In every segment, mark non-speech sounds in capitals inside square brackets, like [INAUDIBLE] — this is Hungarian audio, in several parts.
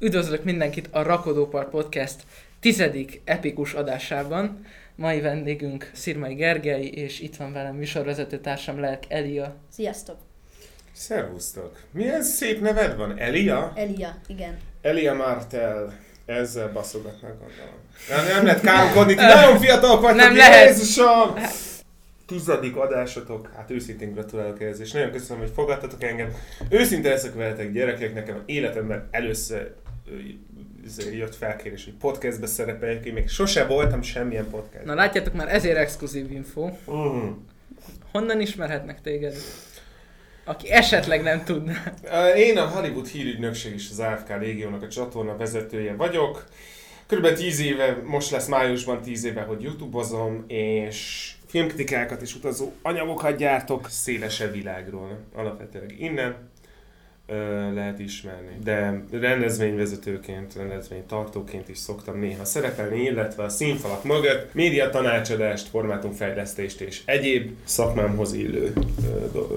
Üdvözlök mindenkit a Rakodópart Podcast tizedik epikus adásában. Mai vendégünk Szirmai Gergely, és itt van velem műsorvezető társam Lelk Elia. Sziasztok! Szervusztok! Milyen szép neved van? Elia? Elia, igen. Elia Martel. Ezzel baszogatnak gondolom. Nem, nem lehet káromkodni, ti nagyon fiatalok vagytok, Nem lehet. Jézusom! Tizedik adásotok, hát őszintén gratulálok ehhez, és nagyon köszönöm, hogy fogadtatok engem. Őszinte leszek veletek gyerekek, nekem életemben először jött felkérés, hogy podcastbe szerepeljek, én még sose voltam semmilyen podcast. Na látjátok már, ezért exkluzív info. Mm. Honnan ismerhetnek téged? Aki esetleg nem tudná. Én a Hollywood hírügynökség és az AFK régiónak a csatorna vezetője vagyok. Körülbelül 10 éve, most lesz májusban 10 éve, hogy YouTube-ozom, és filmkritikákat és utazó anyagokat gyártok szélesebb világról. Alapvetően innen lehet ismerni. De rendezvényvezetőként, rendezvénytartóként is szoktam néha szerepelni, illetve a színfalak mögött média tanácsadást, formátumfejlesztést és egyéb szakmámhoz illő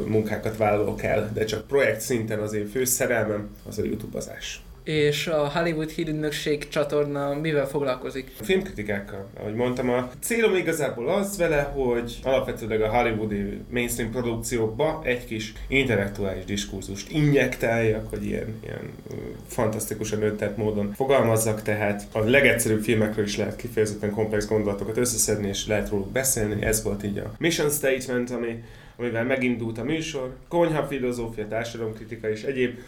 munkákat vállalok el, de csak projekt szinten az én fő szerelmem az a YouTube-azás. És a Hollywood hírügynökség csatorna mivel foglalkozik? A filmkritikákkal, ahogy mondtam, a célom igazából az vele, hogy alapvetőleg a hollywoodi mainstream produkciókba egy kis intellektuális diskurzust injektáljak, hogy ilyen, ilyen fantasztikusan öntett módon fogalmazzak, tehát a legegyszerűbb filmekről is lehet kifejezetten komplex gondolatokat összeszedni, és lehet róluk beszélni. Ez volt így a mission statement, ami, amivel megindult a műsor. Konyha, filozófia, társadalomkritika és egyéb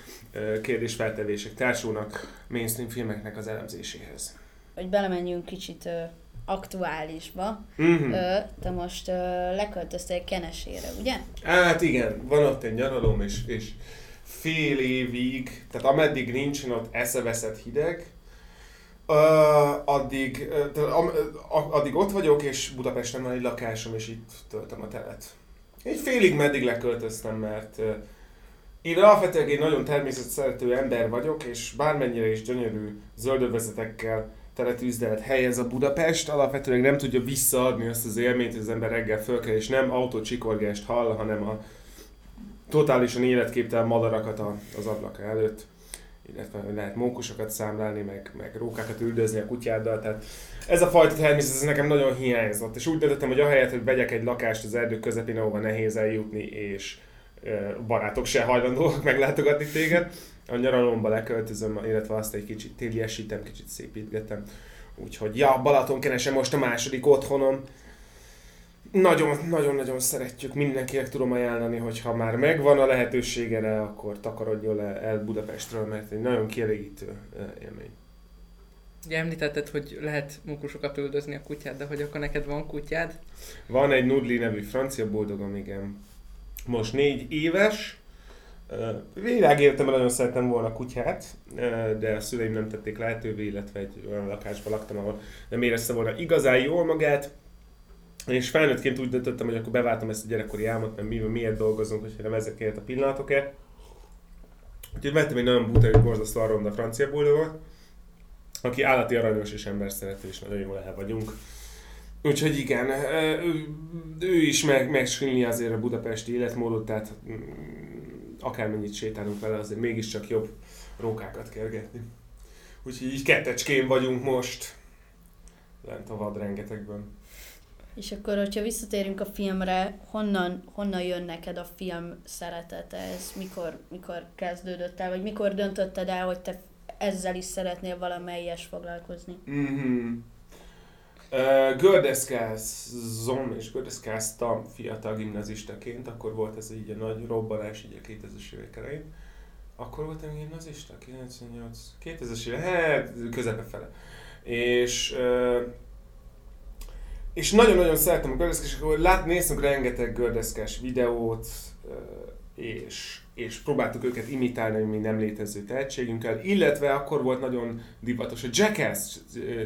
kérdésfeltevések társulnak mainstream filmeknek az elemzéséhez. Hogy belemenjünk kicsit ö, aktuálisba. Mm-hmm. Ö, te most ö, leköltöztél Kenesére, ugye? Hát igen, van ott egy nyaralom, és, és fél évig, tehát ameddig nincsen ott eszeveszett hideg, uh, addig, uh, am, uh, addig ott vagyok, és Budapesten van egy lakásom, és itt töltöm a telet. Egy félig meddig leköltöztem, mert uh, én alapvetően egy nagyon természetszerető ember vagyok, és bármennyire is gyönyörű zöldövezetekkel teletűzdelt hely ez a Budapest, alapvetően nem tudja visszaadni azt az élményt, hogy az ember reggel föl kell, és nem autócsikorgást hall, hanem a totálisan életképtelen madarakat a, az ablaka előtt illetve lehet mókusokat számlálni, meg, meg rókákat üldözni a kutyáddal, tehát ez a fajta természet ez nekem nagyon hiányzott, és úgy döntöttem, hogy ahelyett, hogy vegyek egy lakást az erdők közepén, ahova nehéz eljutni, és barátok se hajlandóak meglátogatni téged, a nyaralomba leköltözöm, illetve azt egy kicsit téliesítem, kicsit szépítgetem. Úgyhogy ja, Balatonkenesen most a második otthonom. Nagyon-nagyon-nagyon szeretjük, mindenkinek tudom ajánlani, hogy ha már megvan a lehetősége rá, akkor takarodjon le el Budapestről, mert egy nagyon kielégítő élmény. Ugye említetted, hogy lehet munkusokat üldözni a kutyád, de hogy akkor neked van kutyád? Van egy Nudli nevű francia boldogom, igen. Most négy éves. Világéletemben nagyon szerettem volna kutyát, de a szüleim nem tették lehetővé, illetve egy olyan lakásban laktam, ahol nem érezte volna igazán jól magát. És felnőttként úgy döntöttem, hogy akkor beváltam ezt a gyerekkori álmot, mert mi, miért dolgozunk, hogyha nem ezekért a pillanatokért. Úgyhogy vettem egy nagyon buta és borzasztó ronda francia buldogot, aki állati aranyos és ember szerető, és nagyon jól el vagyunk. Úgyhogy igen, ő, ő is meg, megsínli azért a budapesti életmódot, tehát mm, akármennyit sétálunk vele, azért mégiscsak jobb rókákat kergetni. Úgyhogy így kettecskén vagyunk most, lent a vad rengetegben. És akkor, hogyha visszatérünk a filmre, honnan, honnan jön neked a film szeretete? Ez mikor, mikor kezdődött el, vagy mikor döntötted el, hogy te ezzel is szeretnél valamelyes foglalkozni? Mm-hmm. Gördeszkázom és gördeszkáztam fiatal gimnazistaként, akkor volt ez így a nagy robbanás így a 2000-es évek elején. Akkor voltam gimnazista? 98? 2000-es évek, hát közepe fele. És és nagyon-nagyon szeretem a gördeszkás, akkor lát, néztünk rengeteg gördeszkás videót, és, és próbáltuk őket imitálni, mi nem létező tehetségünkkel, illetve akkor volt nagyon divatos a Jackass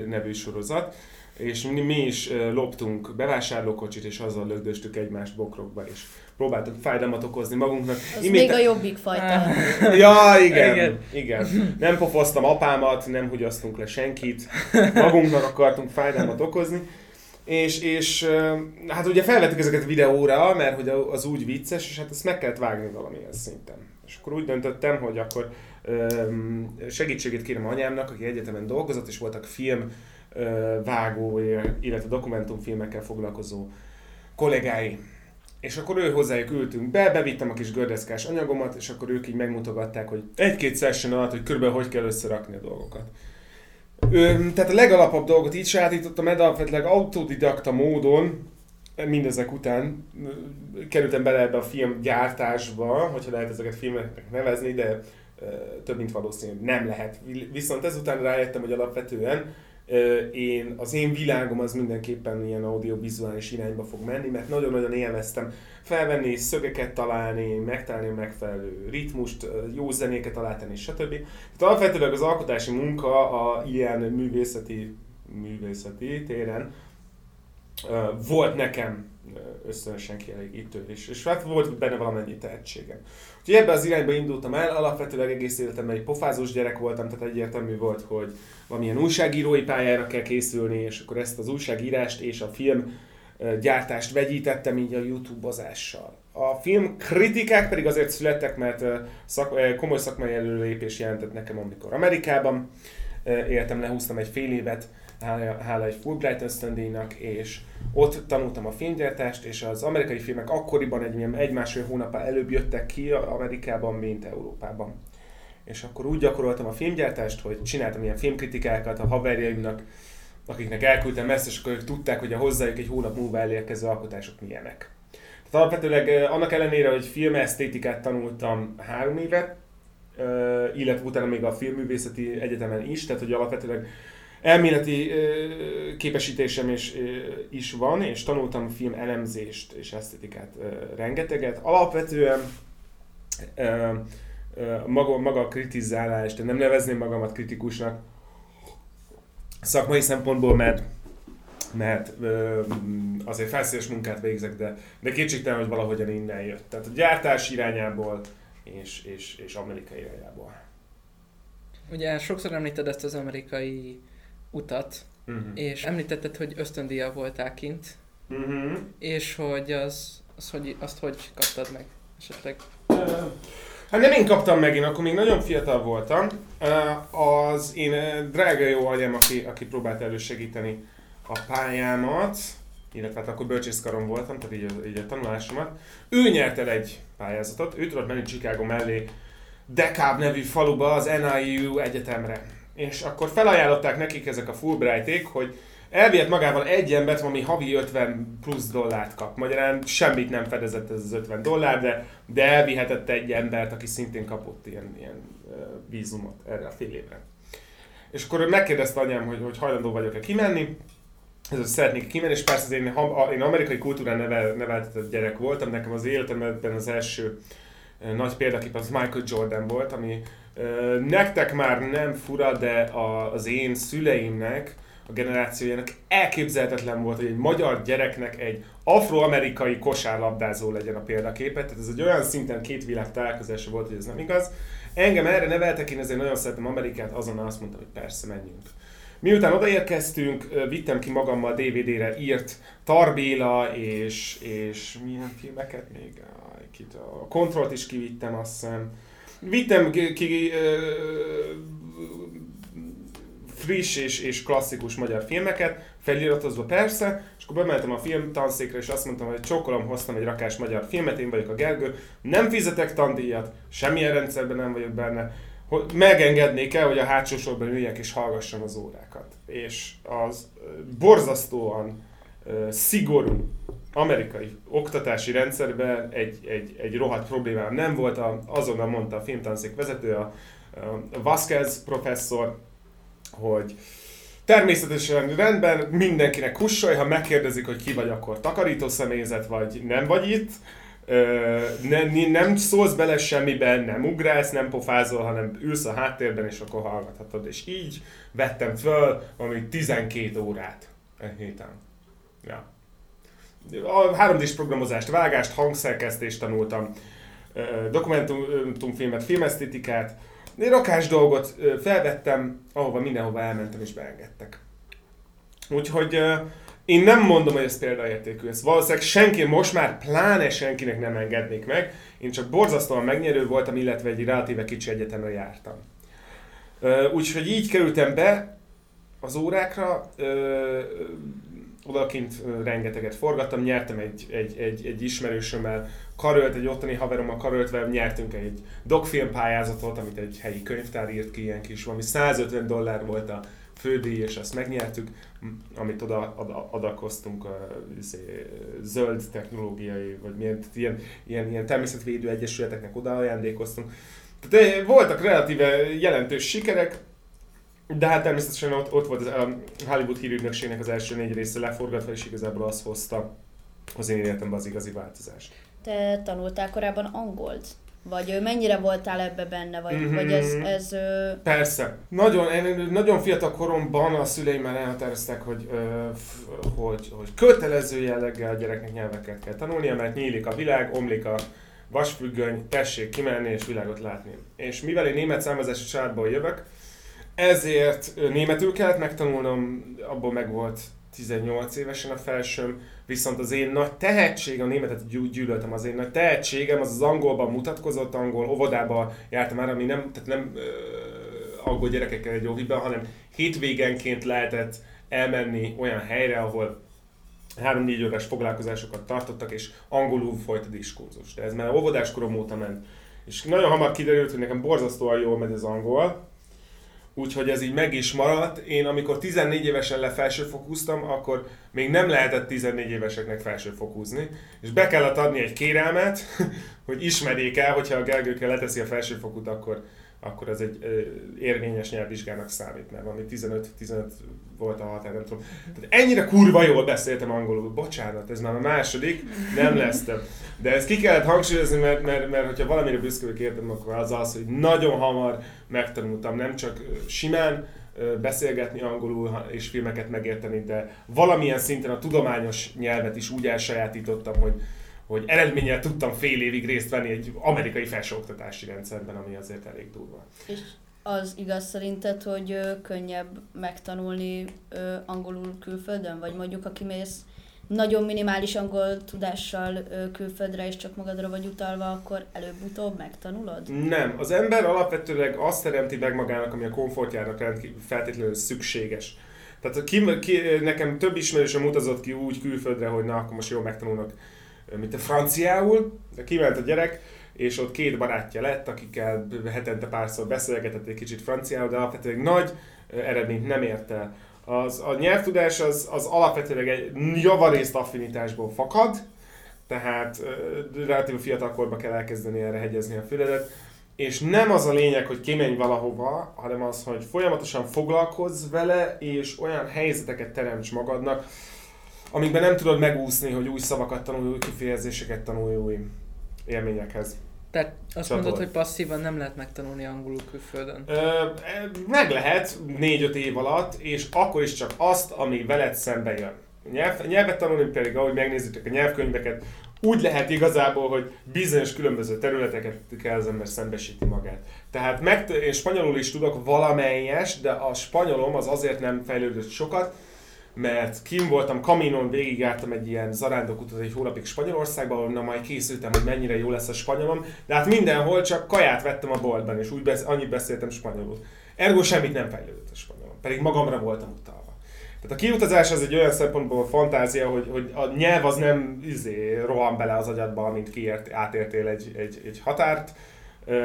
nevű sorozat, és mi, mi is loptunk bevásárlókocsit, és azzal lögdöstük egymást bokrokba, és próbáltuk fájdalmat okozni magunknak. Az Imita- még a jobbik fajta. [LAUGHS] Ja, igen, Igen. igen. Nem pofoztam apámat, nem húgyoztunk le senkit, magunknak akartunk fájdalmat okozni. És, és hát ugye felvettük ezeket a videóra, mert hogy az úgy vicces, és hát ezt meg kellett vágni valamilyen szinten. És akkor úgy döntöttem, hogy akkor segítségét kérem anyámnak, aki egyetemen dolgozott, és voltak film vágó, illetve dokumentumfilmekkel foglalkozó kollégái. És akkor ő hozzájuk ültünk be, bevittem a kis gördeszkás anyagomat, és akkor ők így megmutogatták, hogy egy-két session alatt, hogy körülbelül hogy kell összerakni a dolgokat. Ö, tehát a legalapabb dolgot így sajátítottam de alapvetően autodidakta módon, mindezek után kerültem bele ebbe a film gyártásba, hogyha lehet ezeket filmeknek nevezni, de több mint valószínű nem lehet. Viszont ezután rájöttem, hogy alapvetően én, az én világom az mindenképpen ilyen audiovizuális irányba fog menni, mert nagyon-nagyon élveztem felvenni, szögeket találni, megtalálni a megfelelő ritmust, jó zenéket találni, stb. Tehát alapvetően az alkotási munka a ilyen művészeti, művészeti téren volt nekem összönösen kielégítő, és, és hát volt benne valamennyi tehetségem. Úgyhogy ebbe az irányba indultam el, alapvetően egész életemben egy pofázós gyerek voltam, tehát egyértelmű volt, hogy valamilyen újságírói pályára kell készülni, és akkor ezt az újságírást és a film gyártást vegyítettem így a YouTube-ozással. A film kritikák pedig azért születtek, mert szak, komoly szakmai előlépés jelentett nekem, amikor Amerikában éltem, lehúztam egy fél évet, hála, hála egy Fulbright ösztöndíjnak, és ott tanultam a filmgyártást, és az amerikai filmek akkoriban egy, egy másfél hónap előbb jöttek ki Amerikában, mint Európában. És akkor úgy gyakoroltam a filmgyártást, hogy csináltam ilyen filmkritikákat a haverjaimnak, akiknek elküldtem ezt, és akkor ők tudták, hogy a hozzájuk egy hónap múlva elérkező alkotások milyenek. Tehát alapvetőleg annak ellenére, hogy filmesztétikát tanultam három évet, illetve utána még a filmművészeti egyetemen is, tehát hogy alapvetőleg elméleti képesítésem is, is van, és tanultam film elemzést és esztetikát rengeteget. Alapvetően maga, maga a kritizálás, de nem nevezném magamat kritikusnak szakmai szempontból, mert mert ö, azért felszínes munkát végzek, de, de kétségtelen, hogy valahogyan innen jött. Tehát a gyártás irányából és, és, és amerikai irányából. Ugye sokszor említed ezt az amerikai utat, uh-huh. és említetted, hogy ösztöndíjjal voltál kint, uh-huh. és hogy az, az hogy, azt hogy kaptad meg esetleg? Hát nem én kaptam meg, én akkor még nagyon fiatal voltam. Az én drága jó anyám, aki, aki próbált elősegíteni a pályámat, illetve hát akkor bölcsészkaron voltam, tehát így a, így a tanulásomat. Ő nyert el egy pályázatot, ő tudott menni Chicago mellé DeKalb nevű faluba, az NIU egyetemre és akkor felajánlották nekik ezek a Fulbrighték, hogy elvihet magával egy embert, ami havi 50 plusz dollárt kap. Magyarán semmit nem fedezett ez az 50 dollár, de, de elvihetett egy embert, aki szintén kapott ilyen, ilyen vízumot erre a fél évre. És akkor megkérdezte anyám, hogy, hogy hajlandó vagyok-e kimenni, ez szeretnék kimenni, és persze én, én amerikai kultúrán nevel, neveltetett gyerek voltam, nekem az életemben az első nagy példakép az Michael Jordan volt, ami Nektek már nem fura, de az én szüleimnek, a generációjának elképzelhetetlen volt, hogy egy magyar gyereknek egy afroamerikai kosárlabdázó legyen a példaképe. Tehát ez egy olyan szinten két világ találkozása volt, hogy ez nem igaz. Engem erre neveltek, én ezért nagyon szeretem Amerikát, azonnal azt mondtam, hogy persze, menjünk. Miután odaérkeztünk, vittem ki magammal DVD-re írt Tarbéla és, és milyen filmeket még? A kontrollt is kivittem, azt hiszem vittem ki, ki friss és, és klasszikus magyar filmeket, feliratozva persze, és akkor bementem a film tanszékre, és azt mondtam, hogy csókolom, hoztam egy rakás magyar filmet, én vagyok a Gergő, nem fizetek tandíjat, semmilyen rendszerben nem vagyok benne, hogy megengednék el, hogy a hátsó sorban üljek és hallgassam az órákat. És az borzasztóan szigorú amerikai oktatási rendszerben egy, egy, egy rohadt problémám nem volt, a, azonnal mondta a filmtanszék vezető, a, a Vasquez professzor, hogy természetesen rendben, mindenkinek kussolj, ha megkérdezik, hogy ki vagy, akkor takarító személyzet vagy, nem vagy itt, ne, nem szólsz bele semmiben, nem ugrálsz, nem pofázol, hanem ülsz a háttérben, és akkor hallgathatod. És így vettem föl valami 12 órát egy héten. Ja a 3D-s programozást, vágást, hangszerkesztést tanultam, dokumentumfilmet, filmesztétikát, rakás dolgot felvettem, ahova mindenhova elmentem és beengedtek. Úgyhogy Én nem mondom, hogy ez példaértékű, ez valószínűleg senki, most már pláne senkinek nem engednék meg. Én csak borzasztóan megnyerő voltam, illetve egy relatíve kicsi egyetemre jártam. Úgyhogy így kerültem be az órákra, odakint rengeteget forgattam, nyertem egy, egy, egy, egy ismerősömmel, karölt, egy ottani haverommal karöltve nyertünk egy dogfilm pályázatot, amit egy helyi könyvtár írt ki, ilyen kis valami 150 dollár volt a fődíj, és azt megnyertük, amit oda, oda adakoztunk a izé, zöld technológiai, vagy milyen, ilyen, ilyen, ilyen természetvédő egyesületeknek oda ajándékoztunk. Tehát voltak relatíve jelentős sikerek, de hát természetesen ott, ott volt a Hollywood hírügynökségnek az első négy része leforgatva, és igazából az hozta az én életemben az igazi változást. Te tanultál korábban angolt? Vagy mennyire voltál ebbe benne, vagy, mm-hmm. vagy ez... ez ö... Persze. Nagyon, nagyon fiatal koromban a szüleim már elhatározták, hogy, hogy, hogy kötelező jelleggel a gyereknek nyelveket kell tanulnia, mert nyílik a világ, omlik a vasfüggöny, tessék kimenni és világot látni. És mivel én német származású családból jövök, ezért németül kellett megtanulnom, abból meg volt 18 évesen a felsőm, viszont az én nagy tehetség, a németet gyűlöltem, az én nagy tehetségem az az angolban mutatkozott, angol óvodába jártam már, ami nem, tehát nem uh, angol gyerekekkel egy óviben, hanem hétvégenként lehetett elmenni olyan helyre, ahol három-négy órás foglalkozásokat tartottak, és angolul folyt a diskurzus. De ez már óvodás korom óta ment. És nagyon hamar kiderült, hogy nekem borzasztóan jól megy az angol, úgyhogy ez így meg is maradt. Én amikor 14 évesen lefelsőfokúztam, akkor még nem lehetett 14 éveseknek felsőfokúzni, és be kellett adni egy kérelmet, [LAUGHS] hogy ismerjék el, hogyha a Gergőkkel leteszi a felsőfokút, akkor, akkor ez egy érvényes nyelvvizsgának számít, mert valami 15-15 volt a határ, nem tudom. Tehát ennyire kurva jól beszéltem angolul, bocsánat, ez már a második, nem lesz több. De ezt ki kellett hangsúlyozni, mert, mert, mert hogyha valamire büszke vagyok értem, akkor az az, hogy nagyon hamar megtanultam, nem csak simán beszélgetni angolul és filmeket megérteni, de valamilyen szinten a tudományos nyelvet is úgy elsajátítottam, hogy, hogy eredménnyel tudtam fél évig részt venni egy amerikai felsőoktatási rendszerben, ami azért elég durva. És az igaz szerinted, hogy ö, könnyebb megtanulni ö, angolul külföldön? Vagy mondjuk, aki mész nagyon minimális angol tudással ö, külföldre, és csak magadra vagy utalva, akkor előbb-utóbb megtanulod? Nem. Az ember alapvetőleg azt teremti meg magának, ami a komfortjának feltétlenül szükséges. Tehát ki, ki, nekem több ismerősöm utazott ki úgy külföldre, hogy na, akkor most jól megtanulnak, mint a franciául, de kiment a gyerek, és ott két barátja lett, akikkel hetente párszor beszélgetett egy kicsit franciául, de alapvetően nagy eredményt nem ért el. Az, a nyelvtudás az, az alapvetően egy javarészt affinitásból fakad, tehát relatív fiatalkorban kell elkezdeni erre hegyezni a füledet, és nem az a lényeg, hogy kimenj valahova, hanem az, hogy folyamatosan foglalkozz vele, és olyan helyzeteket teremts magadnak, amikben nem tudod megúszni, hogy új szavakat tanulj, új kifejezéseket tanulj, új élményekhez. Tehát azt Csatol. mondod, hogy passzívan nem lehet megtanulni angolul külföldön? Ö, meg lehet négy-öt év alatt, és akkor is csak azt, ami veled szembe jön. Nyelv, nyelvet tanulni pedig, ahogy megnézitek a nyelvkönyveket, úgy lehet igazából, hogy bizonyos különböző területeket kell az ember szembesíti magát. Tehát meg, én spanyolul is tudok valamelyes, de a spanyolom az azért nem fejlődött sokat, mert kim voltam, kaminon végigjártam egy ilyen zarándokutat egy hónapig Spanyolországban, na majd készültem, hogy mennyire jó lesz a spanyolom, de hát mindenhol csak kaját vettem a boltban, és úgy besz- annyit beszéltem spanyolul. Ergo semmit nem fejlődött a spanyolom, pedig magamra voltam utalva. Tehát a kiutazás az egy olyan szempontból fantázia, hogy, hogy a nyelv az nem izé, rohan bele az agyadba, mint kiért, átértél egy, egy, egy határt,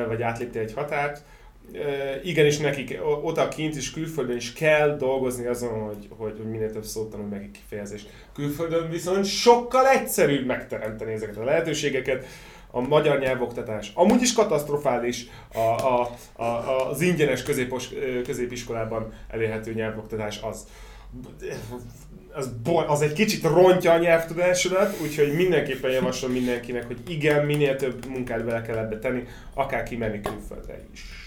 vagy átléptél egy határt, igenis nekik oda kint is külföldön is kell dolgozni azon, hogy, hogy, minél több szót tanul meg egy kifejezést. Külföldön viszont sokkal egyszerűbb megteremteni ezeket a lehetőségeket. A magyar nyelvoktatás amúgy is katasztrofális, a, a, a, az ingyenes középos, középiskolában elérhető nyelvoktatás az az, az egy kicsit rontja a nyelvtudásodat, úgyhogy mindenképpen javaslom mindenkinek, hogy igen, minél több munkát bele kell ebbe tenni, akár kimenni külföldre is.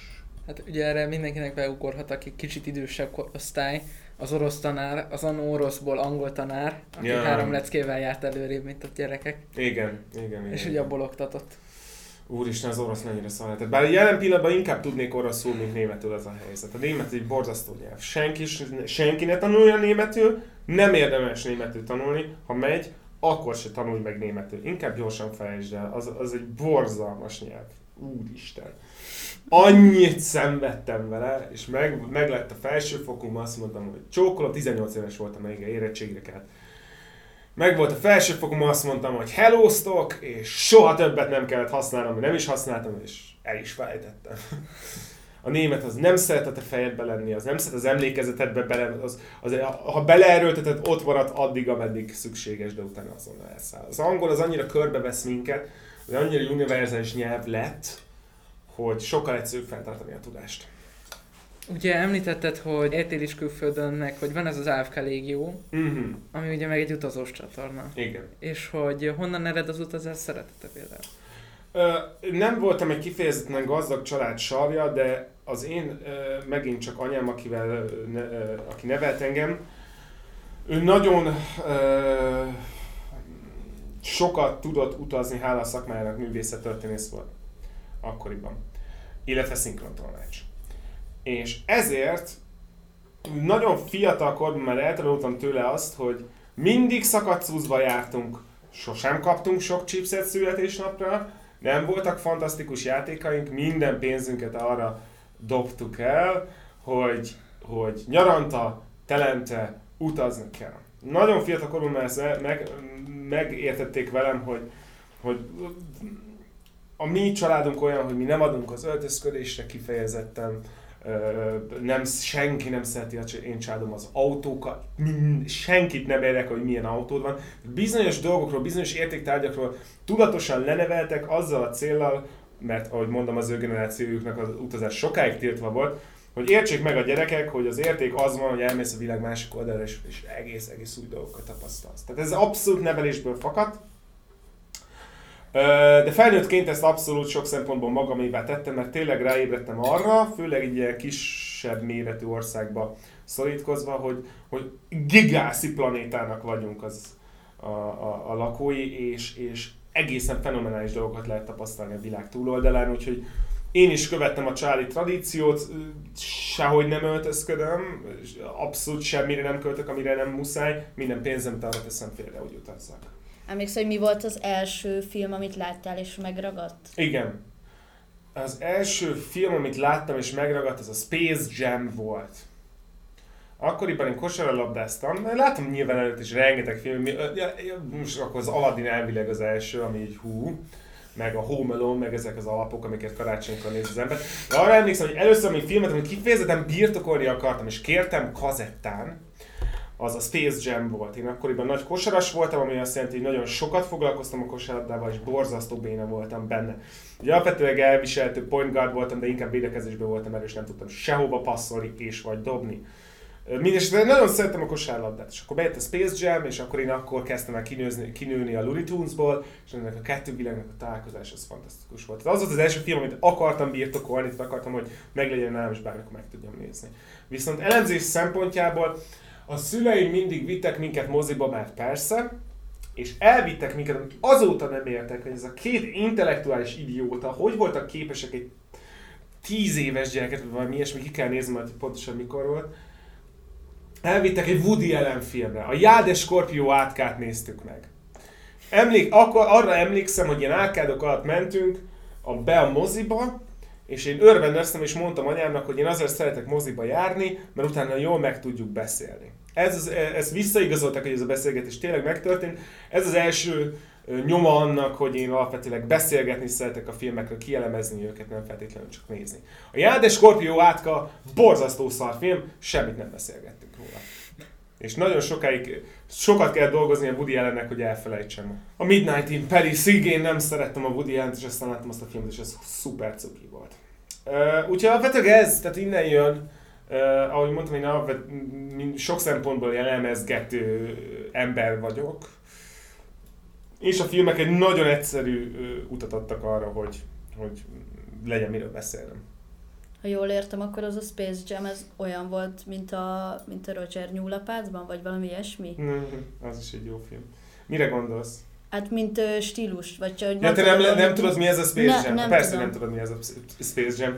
Hát ugye erre mindenkinek beugorhat, aki kicsit idősebb osztály, az orosz tanár, az annó oroszból angol tanár, aki ja. három leckével járt előrébb, mint a gyerekek. Igen, igen, igen. És ugye abból oktatott. Úristen, az orosz mennyire szar Bár jelen pillanatban inkább tudnék oroszul, mint németül ez a helyzet. A német egy borzasztó nyelv. Senki, senki ne tanulja németül, nem érdemes németül tanulni, ha megy, akkor se tanulj meg németül. Inkább gyorsan felejtsd el, az, az egy borzalmas nyelv. Úristen. Annyit szenvedtem vele, és meg, meg lett a felsőfokú, azt mondtam, hogy csókolom, 18 éves voltam, még érettségre kellett meg volt a felsőfokú, azt mondtam, hogy hellóztok, és soha többet nem kellett használnom, nem is használtam, és el is felejtettem. A német az nem szeret a fejedbe lenni, az nem szeret az emlékezetedbe bele, az, az, ha beleerőlteted, ott marad addig, ameddig szükséges, de utána azonnal elszáll. Az angol az annyira körbevesz minket, hogy annyira univerzális nyelv lett, hogy sokkal egyszerűbb feltartani a tudást. Ugye említetted, hogy értél is külföldön meg, hogy van ez az AFK légió, uh-huh. ami ugye meg egy utazós csatorna. Igen. És hogy honnan ered az utazás szeretete például? Ö, nem voltam egy kifejezetten gazdag család sarja, de az én ö, megint csak anyám, akivel, ne, ö, aki nevelt engem, ő nagyon ö, sokat tudott utazni, hála szakmájának művészettörténész volt akkoriban, illetve szinkrontolmács. És ezért nagyon fiatal korban már eltanultam tőle azt, hogy mindig szakadszúzva jártunk, sosem kaptunk sok chipset születésnapra, nem voltak fantasztikus játékaink, minden pénzünket arra dobtuk el, hogy, hogy nyaranta, telente utazni kell. Nagyon fiatal már ezt meg, megértették velem, hogy, hogy a mi családunk olyan, hogy mi nem adunk az öltözködésre kifejezetten, nem, senki nem szereti én családom az autókat, senkit nem érdekel, hogy milyen autód van. Bizonyos dolgokról, bizonyos értéktárgyakról tudatosan leneveltek azzal a célral, mert ahogy mondom, az ő generációjuknak az utazás sokáig tiltva volt, hogy értsék meg a gyerekek, hogy az érték az van, hogy elmész a világ másik oldalára, és, és egész, egész új dolgokat tapasztalsz. Tehát ez abszolút nevelésből fakadt, de felnőttként ezt abszolút sok szempontból magamévá tettem, mert tényleg ráébredtem arra, főleg egy ilyen kisebb méretű országba szorítkozva, hogy, hogy gigászi planétának vagyunk az a, a, a lakói, és, és egészen fenomenális dolgokat lehet tapasztalni a világ túloldalán, úgyhogy én is követtem a családi tradíciót, sehogy nem öltözködöm, abszolút semmire nem költök, amire nem muszáj, minden pénzemet arra teszem félre, hogy utazzak. Emlékszel, hogy mi volt az első film, amit láttál és megragadt? Igen. Az első film, amit láttam és megragadt, az a Space Jam volt. Akkoriban én kosaralabdáztam, láttam nyilván előtt is rengeteg film, most akkor az Aladdin elvileg az első, ami egy hú, meg a Home Alone, meg ezek az alapok, amiket karácsonykor néz az ember. De arra emlékszem, hogy először még filmet, amit kifejezetten birtokolni akartam, és kértem kazettán, az a Space Jam volt. Én akkoriban nagy kosaras voltam, ami azt jelenti, hogy nagyon sokat foglalkoztam a kosárlabdával, és borzasztó béna voltam benne. Ugye alapvetően elviselhető point guard voltam, de inkább védekezésben voltam erős, nem tudtam sehova passzolni és vagy dobni. Mindenesetre nagyon szerettem a kosárlabdát, és akkor bejött a Space Jam, és akkor én akkor kezdtem el kinőzni, kinőni a Looney Tunes-ból, és ennek a kettő világnak a találkozás az fantasztikus volt. Az volt az első film, amit akartam birtokolni, tehát akartam, hogy meglegyen nálam, és bármikor meg tudjam nézni. Viszont elemzés szempontjából a szüleim mindig vittek minket moziba, mert persze, és elvittek minket, amit azóta nem értek, hogy ez a két intellektuális idióta, hogy voltak képesek egy tíz éves gyereket, vagy valami ilyesmi, ki kell nézni majd pontosan mikor volt, elvittek egy Woody Allen filmre. A Jáde Skorpió átkát néztük meg. Emlék, akkor arra emlékszem, hogy ilyen átkádok alatt mentünk a, be a moziba, és én örvendeztem, és mondtam anyámnak, hogy én azért szeretek moziba járni, mert utána jól meg tudjuk beszélni. Ez, az, ez visszaigazoltak, hogy ez a beszélgetés tényleg megtörtént. Ez az első nyoma annak, hogy én alapvetőleg beszélgetni szeretek a filmekről, kielemezni őket, nem feltétlenül csak nézni. A Jáde Skorpió átka borzasztó szar film, semmit nem beszélgettünk róla. És nagyon sokáig, sokat kell dolgozni a Woody ellennek, hogy elfelejtsem. A Midnight in Paris, igen, nem szerettem a Woody ellen és aztán láttam azt a filmet, és ez szuper cuki. Uh, úgyhogy alapvetően ez, tehát innen jön, uh, ahogy mondtam, én alapvet, sok szempontból jellemezgető ember vagyok, és a filmek egy nagyon egyszerű uh, utat adtak arra, hogy, hogy legyen miről beszélnem. Ha jól értem, akkor az a Space Jam ez olyan volt, mint a, mint a Roger nyúlapácban, vagy valami ilyesmi? Mm, az is egy jó film. Mire gondolsz? Hát, mint uh, stílust, vagy csak... Ja, te nem, nem, nem tudod, mi ez a Space ne, Jam? Nem Persze tudom. nem tudod, mi ez a Space Jam.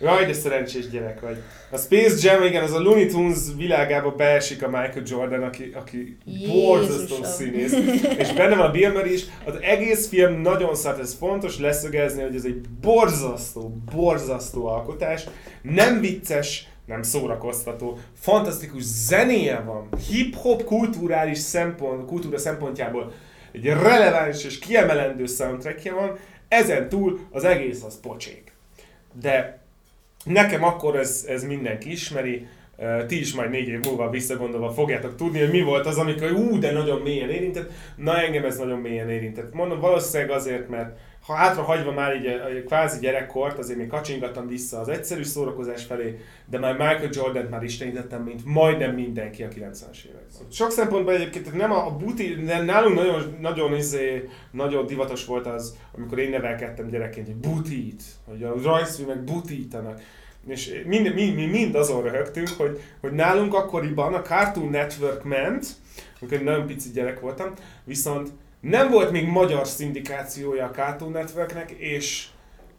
Jaj, de szerencsés gyerek vagy. A Space Jam, igen, az a Looney Tunes világába beesik a Michael Jordan, aki, aki borzasztó színész. és benne van a Bill Murray is. Az egész film nagyon szart, ez fontos leszögezni, hogy ez egy borzasztó, borzasztó alkotás. Nem vicces, nem szórakoztató, fantasztikus zenéje van, hip-hop kulturális szempont, kultúra szempontjából egy releváns és kiemelendő soundtrackje van, ezen túl az egész az pocsék. De nekem akkor ez, ez mindenki ismeri, ti is majd négy év múlva visszagondolva fogjátok tudni, hogy mi volt az, amikor ú, de nagyon mélyen érintett. Na engem ez nagyon mélyen érintett. Mondom, valószínűleg azért, mert ha hátra hagyva már így a, a kvázi gyerekkort, azért még kacsingattam vissza az egyszerű szórakozás felé, de már Michael Jordan már istenítettem, mint majdnem mindenki a 90-es években. Sok szempontból egyébként nem a, a buti, nálunk nagyon, nagyon, izé, nagyon divatos volt az, amikor én nevelkedtem gyerekként, hogy butit, hogy a rajzfilmek butítanak. És mind, mind, mind, mind azon röhögtünk, hogy, hogy nálunk akkoriban a Cartoon Network ment, amikor nagyon pici gyerek voltam, viszont nem volt még magyar szindikációja a Cartoon Networknek, és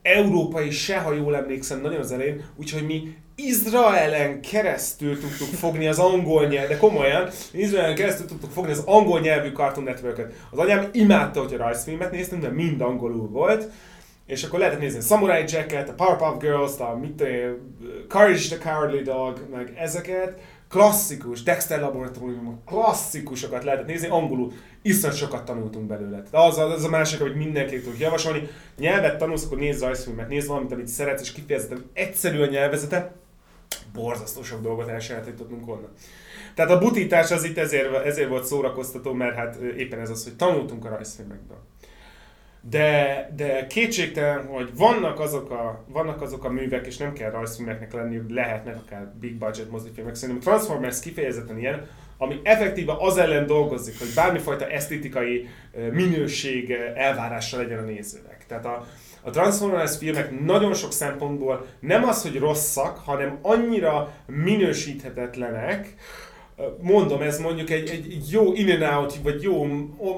európai se, ha jól emlékszem, nagyon az elején, úgyhogy mi Izraelen keresztül tudtuk fogni az angol nyelv, de komolyan, Izraelen keresztül tudtuk fogni az angol nyelvű Cartoon Network-et. Az anyám imádta, hogy a rajzfilmet néztünk, de mind angolul volt, és akkor lehetett nézni a Samurai Jacket, a Powerpuff Girls, a mit Courage the Cowardly Dog, meg ezeket, klasszikus, Dexter Laboratorium, klasszikusokat lehetett nézni, angolul iszonyat sokat tanultunk belőle. De az, az a másik, hogy mindenki tudok javasolni. Nyelvet tanulsz, akkor nézz rajzfilmet, nézz valamit, amit szeretsz, és kifejezetten egyszerű a nyelvezete, borzasztó sok dolgot elsajátítottunk onnan. Tehát a butítás az itt ezért, ezért volt szórakoztató, mert hát éppen ez az, hogy tanultunk a rajzfilmekből. De, de kétségtelen, hogy vannak azok, a, vannak azok a művek, és nem kell rajzfilmeknek lenni, lehetnek akár big budget mozifilmek. Szerintem Transformers kifejezetten ilyen, ami effektíve az ellen dolgozik, hogy bármifajta esztétikai minőség elvárása legyen a nézőnek. Tehát a, a Transformers filmek nagyon sok szempontból nem az, hogy rosszak, hanem annyira minősíthetetlenek, mondom, ez mondjuk egy, egy jó in and out, vagy jó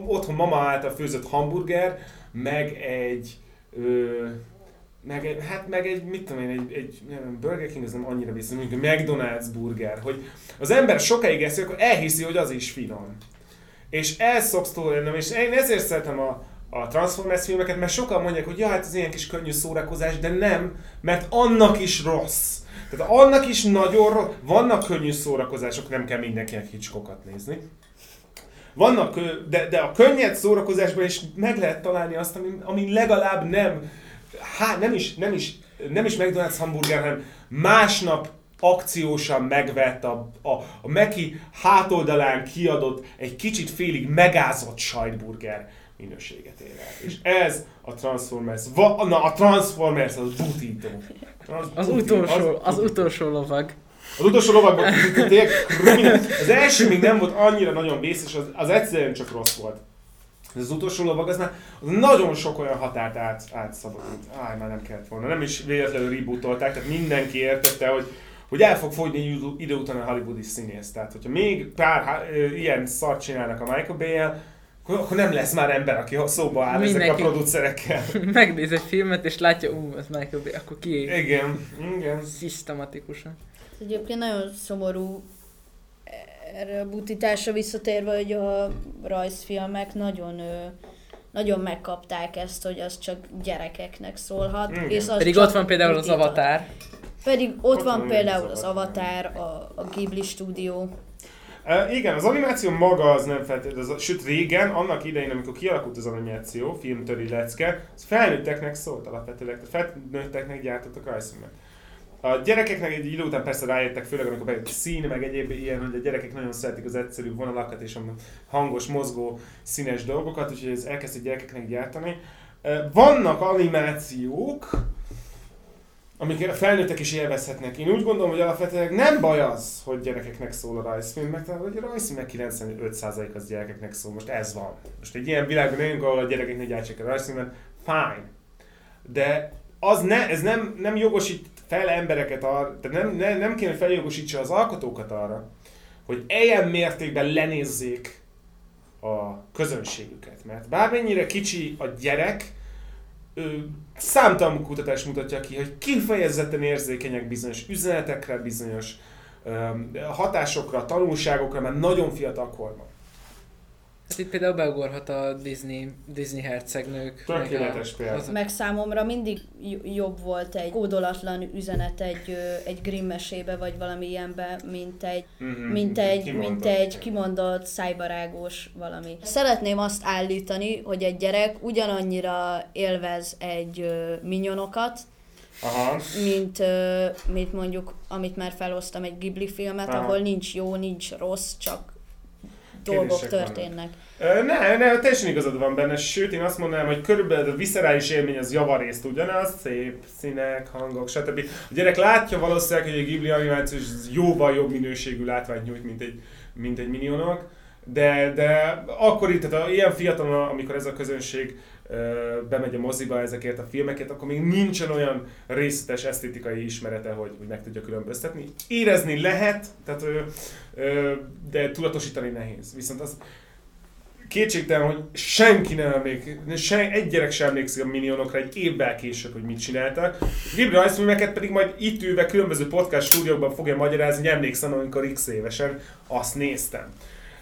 otthon mama által főzött hamburger, meg egy ö, meg egy, hát meg egy, mit tudom én, egy, egy nem, Burger King az nem annyira vissza, mondjuk McDonald's burger, hogy az ember sokáig eszi, akkor elhiszi, hogy az is finom. És ez szoksz lennem, és én ezért szeretem a, a Transformers filmeket, mert sokan mondják, hogy ja, hát ez ilyen kis könnyű szórakozás, de nem, mert annak is rossz. Tehát annak is nagyon. Vannak könnyű szórakozások, nem kell mindenkinek Hitchcockot nézni. Vannak, de, de a könnyed szórakozásban is meg lehet találni azt, ami, ami legalább nem hát nem is, nem is, nem is McDonald's hamburger, hanem másnap akciósan megvett a, a, a Meki hátoldalán kiadott egy kicsit félig megázott sajtburger minőséget ér el. És ez a Transformers, va, na a Transformers az butító. Az, az, butító, utolsó, az, az utolsó lovag. Az utolsó lovagban Az első még nem volt annyira nagyon vészes, az, az egyszerűen csak rossz volt. Ez az utolsó lovag, az már nagyon sok olyan határt át, átszabadult. Áj, már nem kellett volna. Nem is véletlenül rebootolták, tehát mindenki értette, hogy hogy el fog fogyni idő után a hollywoodi színész. Tehát, hogyha még pár ilyen szart csinálnak a Michael bay akkor nem lesz már ember, aki szóba áll Mindenki ezek a producerekkel. [LAUGHS] Megnéz egy filmet, és látja, ú, ez Michael Bay, akkor ki? Igen, igen. Szisztematikusan. Egyébként nagyon szomorú erre a butításra visszatérve, hogy a rajzfilmek nagyon nagyon megkapták ezt, hogy az csak gyerekeknek szólhat. Mm. És az Pedig ott van például az Avatar. Pedig ott, ott van, van például az Avatar, a, a Ghibli stúdió. Igen, az animáció maga az nem feltétlenül, sőt régen, annak idején, amikor kialakult az animáció, filmtöri lecke, az felnőtteknek szólt alapvetőleg, felnőtteknek gyártottak rajzfilmet. A gyerekeknek egy idő után persze rájöttek, főleg amikor bejött szín, meg egyéb ilyen, hogy a gyerekek nagyon szeretik az egyszerű vonalakat és a hangos, mozgó, színes dolgokat, úgyhogy ez elkezdték gyerekeknek gyártani. Vannak animációk, amiket a felnőttek is élvezhetnek. Én úgy gondolom, hogy alapvetően nem baj az, hogy gyerekeknek szól a rajzfilm, mert a rajzfilmek 95% az gyerekeknek szól. Most ez van. Most egy ilyen világban élünk, ahol a gyerekeknek gyártsák a rajzfilmet, fine. De az ne, ez nem, nem jogosít fel embereket arra, tehát nem, nem, nem kéne, feljogosítsa az alkotókat arra, hogy ilyen mértékben lenézzék a közönségüket. Mert bármennyire kicsi a gyerek, számtalan kutatás mutatja ki, hogy kifejezetten érzékenyek bizonyos üzenetekre, bizonyos hatásokra, tanulságokra, mert nagyon fiatal korban. Hát itt például beugorhat a Disney, Disney hercegnők. Tökéletes példa. Meg számomra mindig jobb volt egy kódolatlan üzenet egy, egy Grimm mesébe, vagy valami ilyenbe, mint egy, mm-hmm. mint egy, kimondott. mint egy kimondott szájbarágós valami. Szeretném azt állítani, hogy egy gyerek ugyanannyira élvez egy minyonokat, Aha. Mint, mint mondjuk, amit már felhoztam, egy Ghibli filmet, Aha. ahol nincs jó, nincs rossz, csak dolgok történnek. Ne, ne, teljesen igazad van benne, sőt én azt mondanám, hogy körülbelül a viszerális élmény az javarészt ugyanaz, szép színek, hangok, stb. A gyerek látja valószínűleg, hogy egy Ghibli animáció jóval jobb minőségű látványt nyújt, mint egy, mint egy minionok, de, de akkor itt, tehát ilyen fiatalon, amikor ez a közönség bemegy a moziba ezekért a filmeket, akkor még nincsen olyan részletes esztétikai ismerete, hogy, hogy meg tudja különböztetni. Érezni lehet, tehát, de tudatosítani nehéz. Viszont az kétségtelen, hogy senki nem emlékszik, sen, egy gyerek sem emlékszik a minionokra egy évvel később, hogy mit csináltak. Ghibli rajzfilmeket pedig majd itt ülve különböző podcast stúdiókban fogja magyarázni, hogy emlékszem, amikor x évesen azt néztem.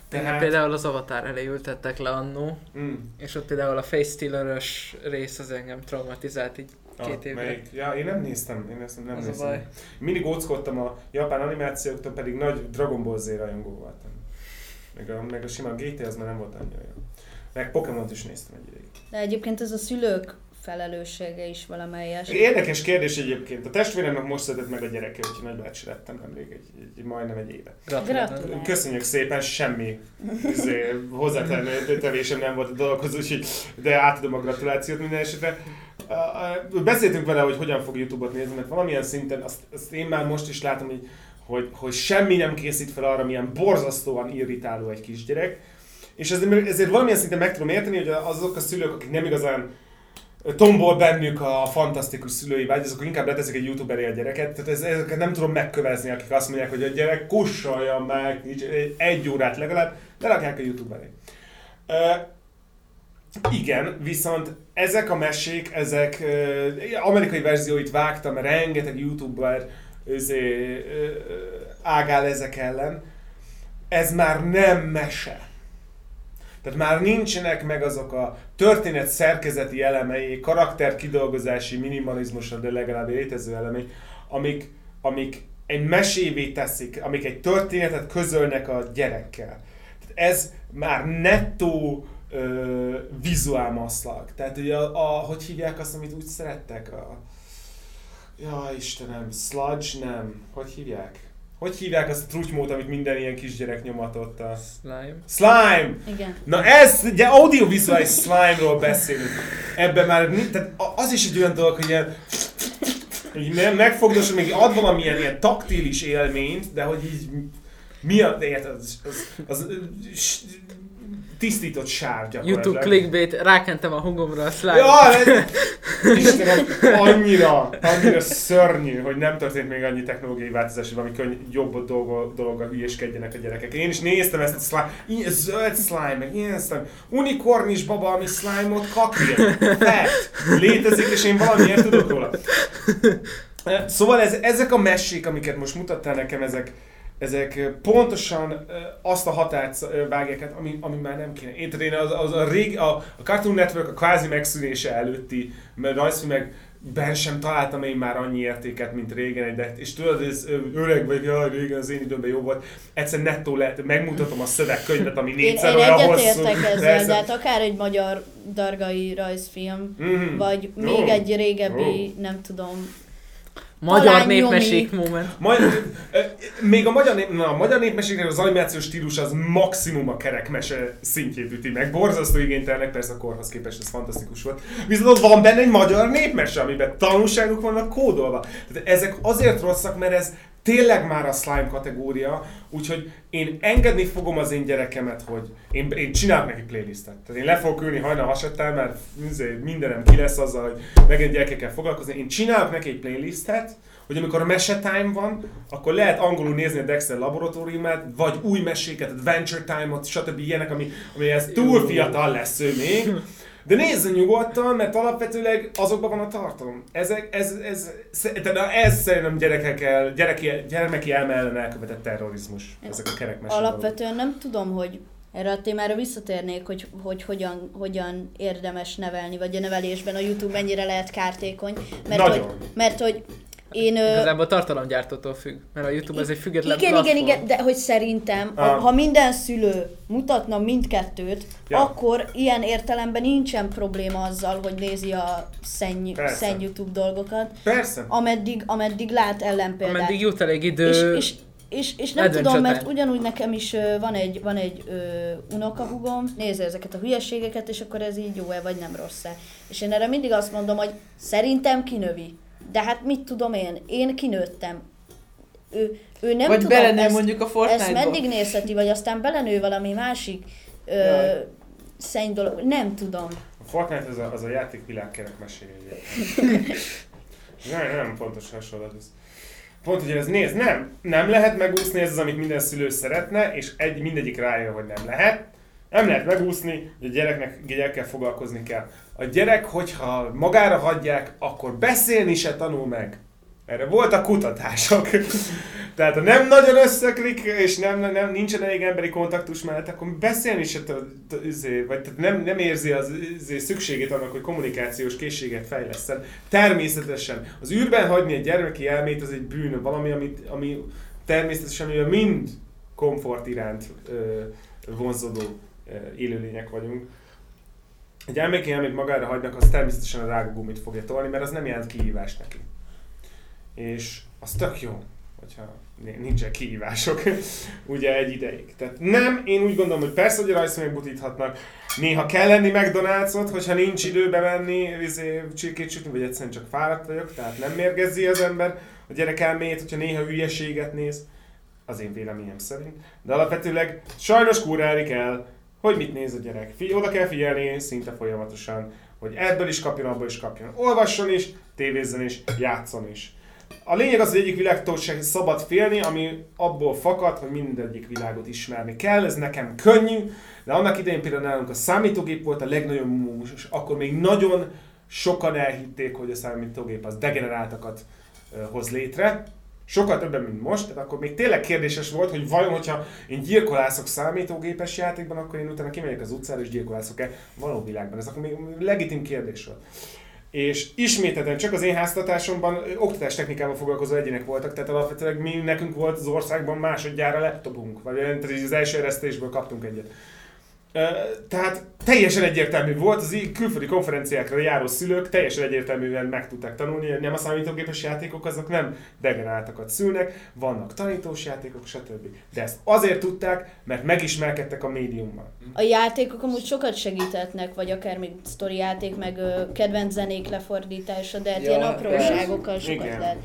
Tehát... Például az Avatar elé ültettek le annó, mm. és ott például a Face stealer rész az engem traumatizált így ah, két évre. Melyik? Ja, én nem néztem, én ezt nem az néztem. A baj. Mindig óckodtam a japán animációktól, pedig nagy Dragon Ball Z rajongó voltam. Meg a, meg a sima GT az már nem volt annyira jó. Meg Pokémon-t is néztem egy ideig. De egyébként ez a szülők felelőssége is valamelyes. Érdekes kérdés egyébként. A testvéremnek most született meg a gyereke, úgyhogy nagybácsi lettem nemrég, egy, egy, majdnem egy éve. Gratulálok. Köszönjük szépen, semmi izé, hozzátevésem nem volt a dologhoz, úgyhogy, de átadom a gratulációt minden esetre. Beszéltünk vele, hogy hogyan fog YouTube-ot nézni, mert valamilyen szinten azt, azt én már most is látom, hogy, hogy, hogy semmi nem készít fel arra, milyen borzasztóan irritáló egy kisgyerek. És ezért, ezért valamilyen szinten meg tudom érteni, hogy azok a szülők, akik nem igazán tombol bennük a fantasztikus szülői vágy, azok inkább leteszik egy youtuber a gyereket. Tehát ez, ezeket nem tudom megkövezni, akik azt mondják, hogy a gyerek kussolja meg egy órát legalább, de rakják a youtube elé. Uh, igen, viszont ezek a mesék, ezek uh, amerikai verzióit vágtam, rengeteg youtuber özé, uh, ágál ezek ellen. Ez már nem mese tehát már nincsenek meg azok a történet szerkezeti elemei, karakter kidolgozási minimalizmusra, de legalább létező elemei, amik, amik egy mesévé teszik, amik egy történetet közölnek a gyerekkel. Tehát ez már nettó vizuál maszlag. Tehát ugye a, a, hogy hívják azt, amit úgy szerettek? A, ja, Istenem, sludge nem. Hogy hívják? Hogy hívják azt a trutymót, amit minden ilyen kisgyerek nyomatott? A... Slime. Slime! Igen. Na ez, ugye audiovizuális slime-ról beszélünk. Ebben már, tehát az is egy olyan dolog, hogy ilyen így megfogdos, még ad valamilyen ilyen taktilis élményt, de hogy így mi a, de érted, az, az, az, az tisztított sár gyakorlatilag. YouTube clickbait, rákentem a hungomra a slime. Ja, [LAUGHS] Istenem, annyira, annyira szörnyű, hogy nem történt még annyi technológiai változás, hogy valami könny, jobb dolog, dologgal hülyeskedjenek a gyerekek. Én is néztem ezt a slime, ilyen zöld slime, meg ilyen slime, unikornis baba, ami slime-ot kakil, fett, létezik, és én valamiért tudok róla. Szóval ez, ezek a mesék, amiket most mutattál nekem, ezek, ezek pontosan azt a határt vágják ami, ami már nem kéne. Én, én az, az a, rég, a, a Cartoon Network a kvázi megszűnése előtti rajzfilmek ben sem találtam én már annyi értéket, mint régen, de, és tudod, ez öreg vagy, jaj, régen az én időmben jó volt. Egyszer nettó lehet, megmutatom a szövegkönyvet, ami négyszer olyan hosszú. Én ezzel, Persze. de hát akár egy magyar dargai rajzfilm, mm-hmm. vagy még oh. egy régebbi, oh. nem tudom, Magyar népmesék moment. Majd, még a magyar, nép, na, a magyar népmeséknek az animációs stílus az maximum a kerekmese szintjét üti meg. Borzasztó igénytelnek, persze a korhoz képest ez fantasztikus volt. Viszont ott van benne egy magyar népmese, amiben tanulságok vannak kódolva. Tehát ezek azért rosszak, mert ez tényleg már a slime kategória, úgyhogy én engedni fogom az én gyerekemet, hogy én, én csinálok neki playlistet. Tehát én le fogok ülni hajnal hasattál, mert izé mindenem ki lesz azzal, hogy megint gyerekekkel foglalkozni. Én csinálok neki egy playlistet, hogy amikor a time van, akkor lehet angolul nézni a Dexter laboratóriumát, vagy új meséket, Adventure Time-ot, stb. ilyenek, ami, ami ez túl fiatal lesz ő még. De nézze nyugodtan, mert alapvetőleg azokban van a tartalom. Ezek, ez, ez, ez, ez szerintem gyerekekkel, gyereki, gyermeki elme ellen elkövetett terrorizmus. Ezek a kerekmesek. Alapvetően nem tudom, hogy erre a témára visszatérnék, hogy, hogy hogyan, hogyan érdemes nevelni, vagy a nevelésben a YouTube mennyire lehet kártékony. Mert Nagyon. hogy, mert hogy én, Igazából tartalomgyártótól függ, mert a YouTube ez egy független Igen, platform. igen, igen, de hogy szerintem, ah. ha, ha minden szülő mutatna mindkettőt, ja. akkor ilyen értelemben nincsen probléma azzal, hogy nézi a szenny, szenny YouTube dolgokat. Persze. Ameddig, ameddig lát ellenpéldát. Ameddig jut elég idő. És, és, és, és nem tudom, mert ugyanúgy nekem is van egy, van egy ö, unokahugom, nézi ezeket a hülyeségeket, és akkor ez így jó-e, vagy nem rossz-e. És én erre mindig azt mondom, hogy szerintem kinövi. De hát mit tudom én, én kinőttem. Ő, ő nem vagy tudom, belenő ezt, mondjuk a fortnite Ezt meddig nézheti, vagy aztán belenő valami másik ö, szenny dolog, nem tudom. A Fortnite az a, az a játékvilág kerek meséje. [LAUGHS] nem, nem pontos hasonlat. Ez. Pont, hogy ez néz, nem, nem lehet megúszni, ez az, amit minden szülő szeretne, és egy, mindegyik rájön, hogy nem lehet. Nem lehet megúszni, hogy a gyereknek gyerekkel foglalkozni kell. A gyerek, hogyha magára hagyják, akkor beszélni se tanul meg. Erre voltak kutatások. [LAUGHS] Tehát ha nem nagyon összeklik, és nem, nem, nincsen elég emberi kontaktus mellett, akkor beszélni se izé, vagy tehát nem, nem érzi az izé, szükségét annak, hogy kommunikációs készséget fejleszten. Természetesen az űrben hagyni egy gyermeki elmét az egy bűn, valami, amit, ami természetesen ugye mind komfort iránt ö, vonzódó élőlények vagyunk. Egy elméki elmét magára hagynak, az természetesen a rágógumit fogja tolni, mert az nem jelent kihívást neki. És az tök jó, hogyha nincsen kihívások [LAUGHS] ugye egy ideig. Tehát nem, én úgy gondolom, hogy persze, hogy a rajzfilmek butíthatnak, néha kell lenni McDonald's-ot, hogyha nincs idő bevenni, izé, csirkét sütni, vagy egyszerűen csak fáradt vagyok, tehát nem mérgezzi az ember a gyerek elméjét, hogyha néha hülyeséget néz, az én véleményem szerint. De alapvetőleg sajnos kúrálni kell, hogy mit néz a gyerek. Fi- oda kell figyelni szinte folyamatosan, hogy ebből is kapjon, abból is kapjon. Olvasson is, tévézzen is, játszon is. A lényeg az, hogy egyik világtól sem szabad félni, ami abból fakad, hogy mindegyik világot ismerni kell. Ez nekem könnyű, de annak idején például nálunk a számítógép volt a legnagyobb múmus, és akkor még nagyon sokan elhitték, hogy a számítógép az degeneráltakat hoz létre. Sokkal többen, mint most, tehát akkor még tényleg kérdéses volt, hogy vajon, hogyha én gyilkolászok számítógépes játékban, akkor én utána kimegyek az utcára és gyilkolászok-e való világban. Ez akkor még legitim kérdés volt. És ismételten csak az én háztatásomban oktatástechnikával foglalkozó egyének voltak, tehát alapvetően mi nekünk volt az országban másodjára laptopunk, vagy az első eresztésből kaptunk egyet. Tehát teljesen egyértelmű volt, az külföldi konferenciákra járó szülők teljesen egyértelműen meg tudták tanulni, hogy nem a számítógépes játékok, azok nem degeneráltakat szülnek, vannak tanítós játékok, stb. De ezt azért tudták, mert megismerkedtek a médiummal. A játékok amúgy sokat segítetnek, vagy akár még sztori játék, meg ö, kedvenc zenék lefordítása, de hát ja, ilyen apróságokkal sokat Igen. lehet.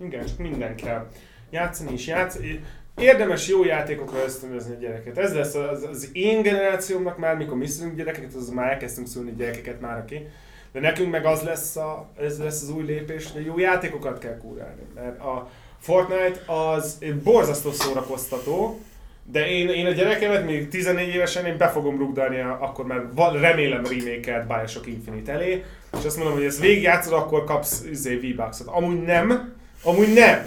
Igen, csak minden kell. Játszani is játszani érdemes jó játékokra ösztönözni a gyereket. Ez lesz az, az én generációmnak már, mikor mi szülünk gyerekeket, az már elkezdtünk szülni gyerekeket már aki. De nekünk meg az lesz, a, ez lesz az új lépés, hogy jó játékokat kell kúrálni. Mert a Fortnite az borzasztó szórakoztató, de én, én a gyerekemet még 14 évesen én be fogom rugdalni, akkor már remélem remake-elt Bioshock Infinite elé, és azt mondom, hogy ezt végigjátszod, akkor kapsz izé, V-Bucks-ot. Amúgy nem, amúgy nem.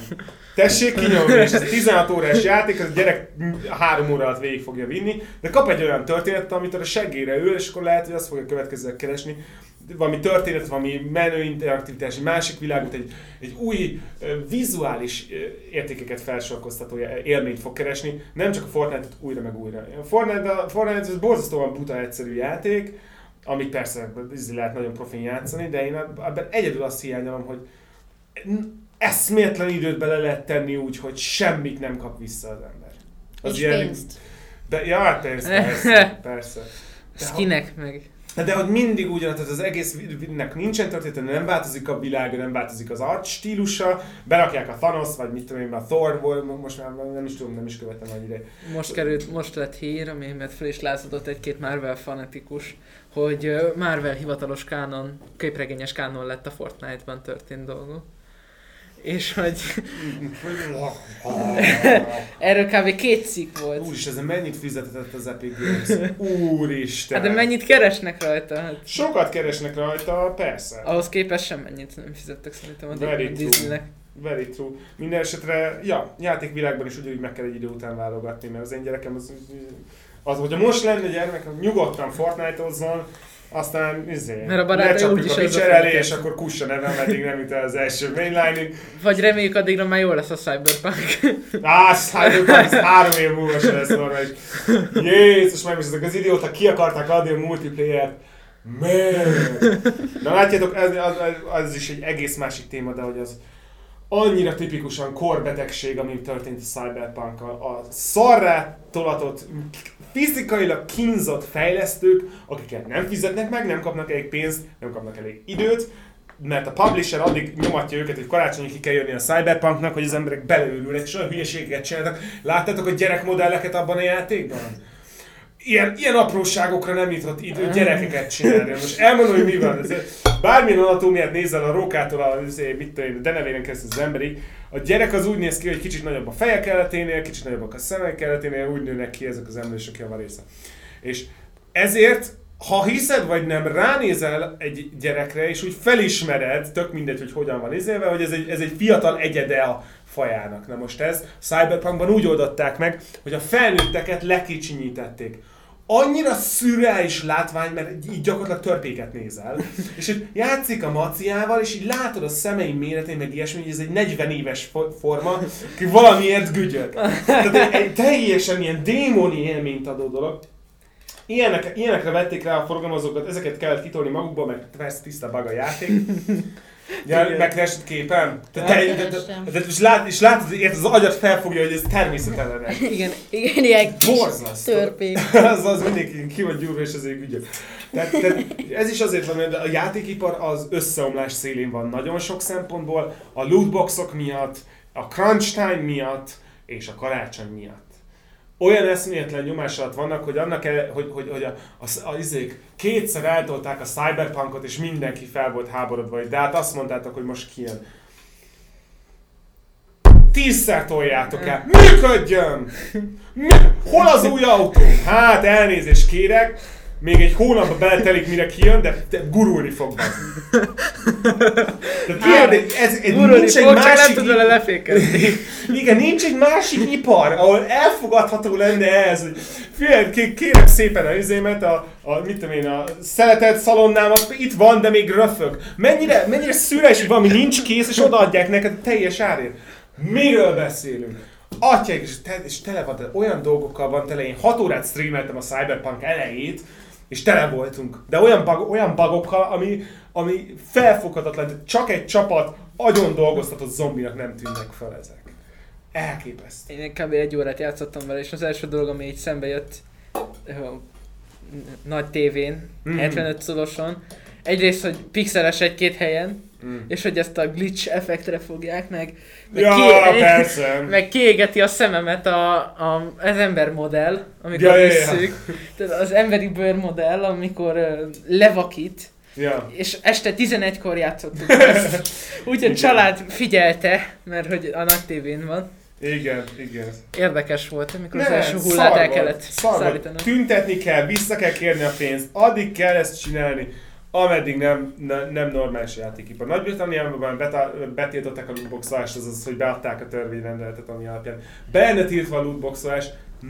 Tessék kinyomni, és ez 16 órás játék, az a gyerek három óra alatt végig fogja vinni, de kap egy olyan történetet, amit a seggére ül, és akkor lehet, hogy azt fogja következőleg keresni, valami történet, valami menő interaktivitás, egy másik világot, egy, egy új vizuális értékeket felsorkoztató élményt fog keresni, nem csak a Fortnite-ot újra meg újra. A Fortnite, a Fortnite az borzasztóan buta egyszerű játék, amit persze lehet nagyon profin játszani, de én ebben egyedül azt hiányolom, hogy eszméletlen időt bele lehet tenni úgy, hogy semmit nem kap vissza az ember. Az és ilyen, pénzt. De, ja, hát persze, persze, [LAUGHS] persze. De Skinek ha, meg. De hogy mindig ugyanaz, tehát az egésznek nincsen történet, nem változik a világ, nem változik az art stílusa, berakják a Thanos, vagy mit tudom én, a Thor volt, most már nem is tudom, nem is követem annyira. Most került, most lett hír, ami mert fel is lázadott egy-két Marvel fanatikus, hogy Marvel hivatalos kánon, képregényes kánon lett a Fortnite-ban történt dolgok. És hogy [LAUGHS] erről kb. két cikk volt. Úristen, ez mennyit fizetett az Epic Games? Úristen. Hát de mennyit keresnek rajta? Hát Sokat keresnek rajta, persze. ahhoz képest sem mennyit nem fizettek szerintem a Very a. Disneynek. Very true. Minden esetre, ja, játékvilágban is ugyanúgy meg kell egy idő után válogatni, mert az én gyerekem az, az hogyha most lenne gyermek, nyugodtan Fortnite-ozzon, aztán izé, Mert a barátai úgyis a ezzel Witcher elé, fognak és akkor kussa nevem, eddig nem jut el az első mainlining. Vagy reméljük addigra már jó lesz a Cyberpunk. Á, Cyberpunk, ez három év múlva se lesz normális. Jézus, meg ezek az idióta ki akarták adni a multiplayer-t. Miért? Na látjátok, ez, az, az, is egy egész másik téma, de hogy az annyira tipikusan korbetegség, ami történt a cyberpunk A szarrá tolatott, fizikailag kínzott fejlesztők, akiket nem fizetnek meg, nem kapnak elég pénzt, nem kapnak elég időt, mert a publisher addig nyomatja őket, hogy karácsonyig ki kell jönni a Cyberpunknak, hogy az emberek belőlülnek, és olyan hülyeségeket csináltak. Láttátok a gyerekmodelleket abban a játékban? Ilyen, ilyen apróságokra nem jutott idő gyerekeket csinálni. Most elmondom, hogy mi van. Ez, bármilyen anatómiát nézel a rókától, a, izé, mit tudom a denevéren keresztül az emberi, a gyerek az úgy néz ki, hogy kicsit nagyobb a feje keleténél, kicsit nagyobbak a szemek keleténél, úgy nőnek ki ezek az emlősök javarésze. És ezért ha hiszed vagy nem, ránézel egy gyerekre, és úgy felismered, tök mindegy, hogy hogyan van izélve, hogy ez egy, ez egy fiatal egyede a fajának. Na most ez Cyberpunkban úgy oldották meg, hogy a felnőtteket lekicsinyítették. Annyira szürreális látvány, mert így gyakorlatilag törpéket nézel, és hogy játszik a maciával, és így látod a szemei méretén, meg ilyesmi, hogy ez egy 40 éves fo- forma, aki valamiért gügyög. Tehát egy, teljesen ilyen démoni élményt adó dolog. Ilyenek, ilyenekre vették rá a forgalmazókat, ezeket kellett kitolni magukból, meg persze tiszta bag a játék. Ja, megkeresed képen? Te, te, te, te, te, és, lát, és látod, hogy az agyat felfogja, hogy ez természetelen. [LAUGHS] Igen, igen, ilyen kis törpék. [LAUGHS] az, az mindenki ki van gyúrva, és ezért ügyök. Tehát, tehát, ez is azért van, mert a játékipar az összeomlás szélén van nagyon sok szempontból, a lootboxok miatt, a crunch time miatt, és a karácsony miatt. Olyan eszméletlen nyomás alatt vannak, hogy annak, el, hogy, hogy, hogy a, a, a, izék kétszer eltolták a cyberpunkot, és mindenki fel volt háborodva, de hát azt mondtátok, hogy most kijön. Tízszer toljátok el. Működjön! Hol az új autó? Hát elnézést kérek, még egy hónapba beletelik, mire kijön, de te gurulni fog be. Tehát ilyen, ez, ez Gurulni nincs egy fog, nem másik tud vele lefékezni. [LAUGHS] igen, nincs egy másik ipar, ahol elfogadható lenne ez, figyelj, ké- kérek szépen a izémet, a, a, mit tudom én, a szeretett szalonnámat, itt van, de még röfög. Mennyire, mennyire szüles, hogy valami nincs kész, és odaadják neked teljes árért. Miről beszélünk? Atyaik, és, te, és tele van, tele, olyan dolgokkal van tele, én 6 órát streameltem a Cyberpunk elejét, és tele voltunk. De olyan, bug, olyan bugokkal, ami, ami felfoghatatlan, csak egy csapat agyon dolgoztatott zombinak nem tűnnek fel ezek. Elképesztő. Én kb. egy órát játszottam vele, és az első dolog, ami így szembe jött nagy tévén, Mhm. 75 szoroson, egyrészt, hogy pixeles egy-két helyen, Mm. és hogy ezt a glitch effektre fogják meg, meg, Ja, ki- persze. [LAUGHS] meg kiégeti a szememet a, a, az ember modell, amikor Ja, ja, ja, ja. visszük. Tehát az emberi bőr modell, amikor ö, levakít, Ja. és este 11-kor játszottuk ezt. [LAUGHS] Úgyhogy család figyelte, mert hogy a nagy tévén van. Igen, igen. Érdekes volt, amikor az Ne, első hullát el kellett szar volt. szállítanak. Tüntetni kell, vissza kell kérni a pénzt, addig kell ezt csinálni, ameddig nem, ne, nem normális játékipar. Nagy-Britanniában betiltották a lootboxolást, azaz, hogy beadták a törvényrendeletet, ami alapján. Be lenne tiltva a lootboxolás,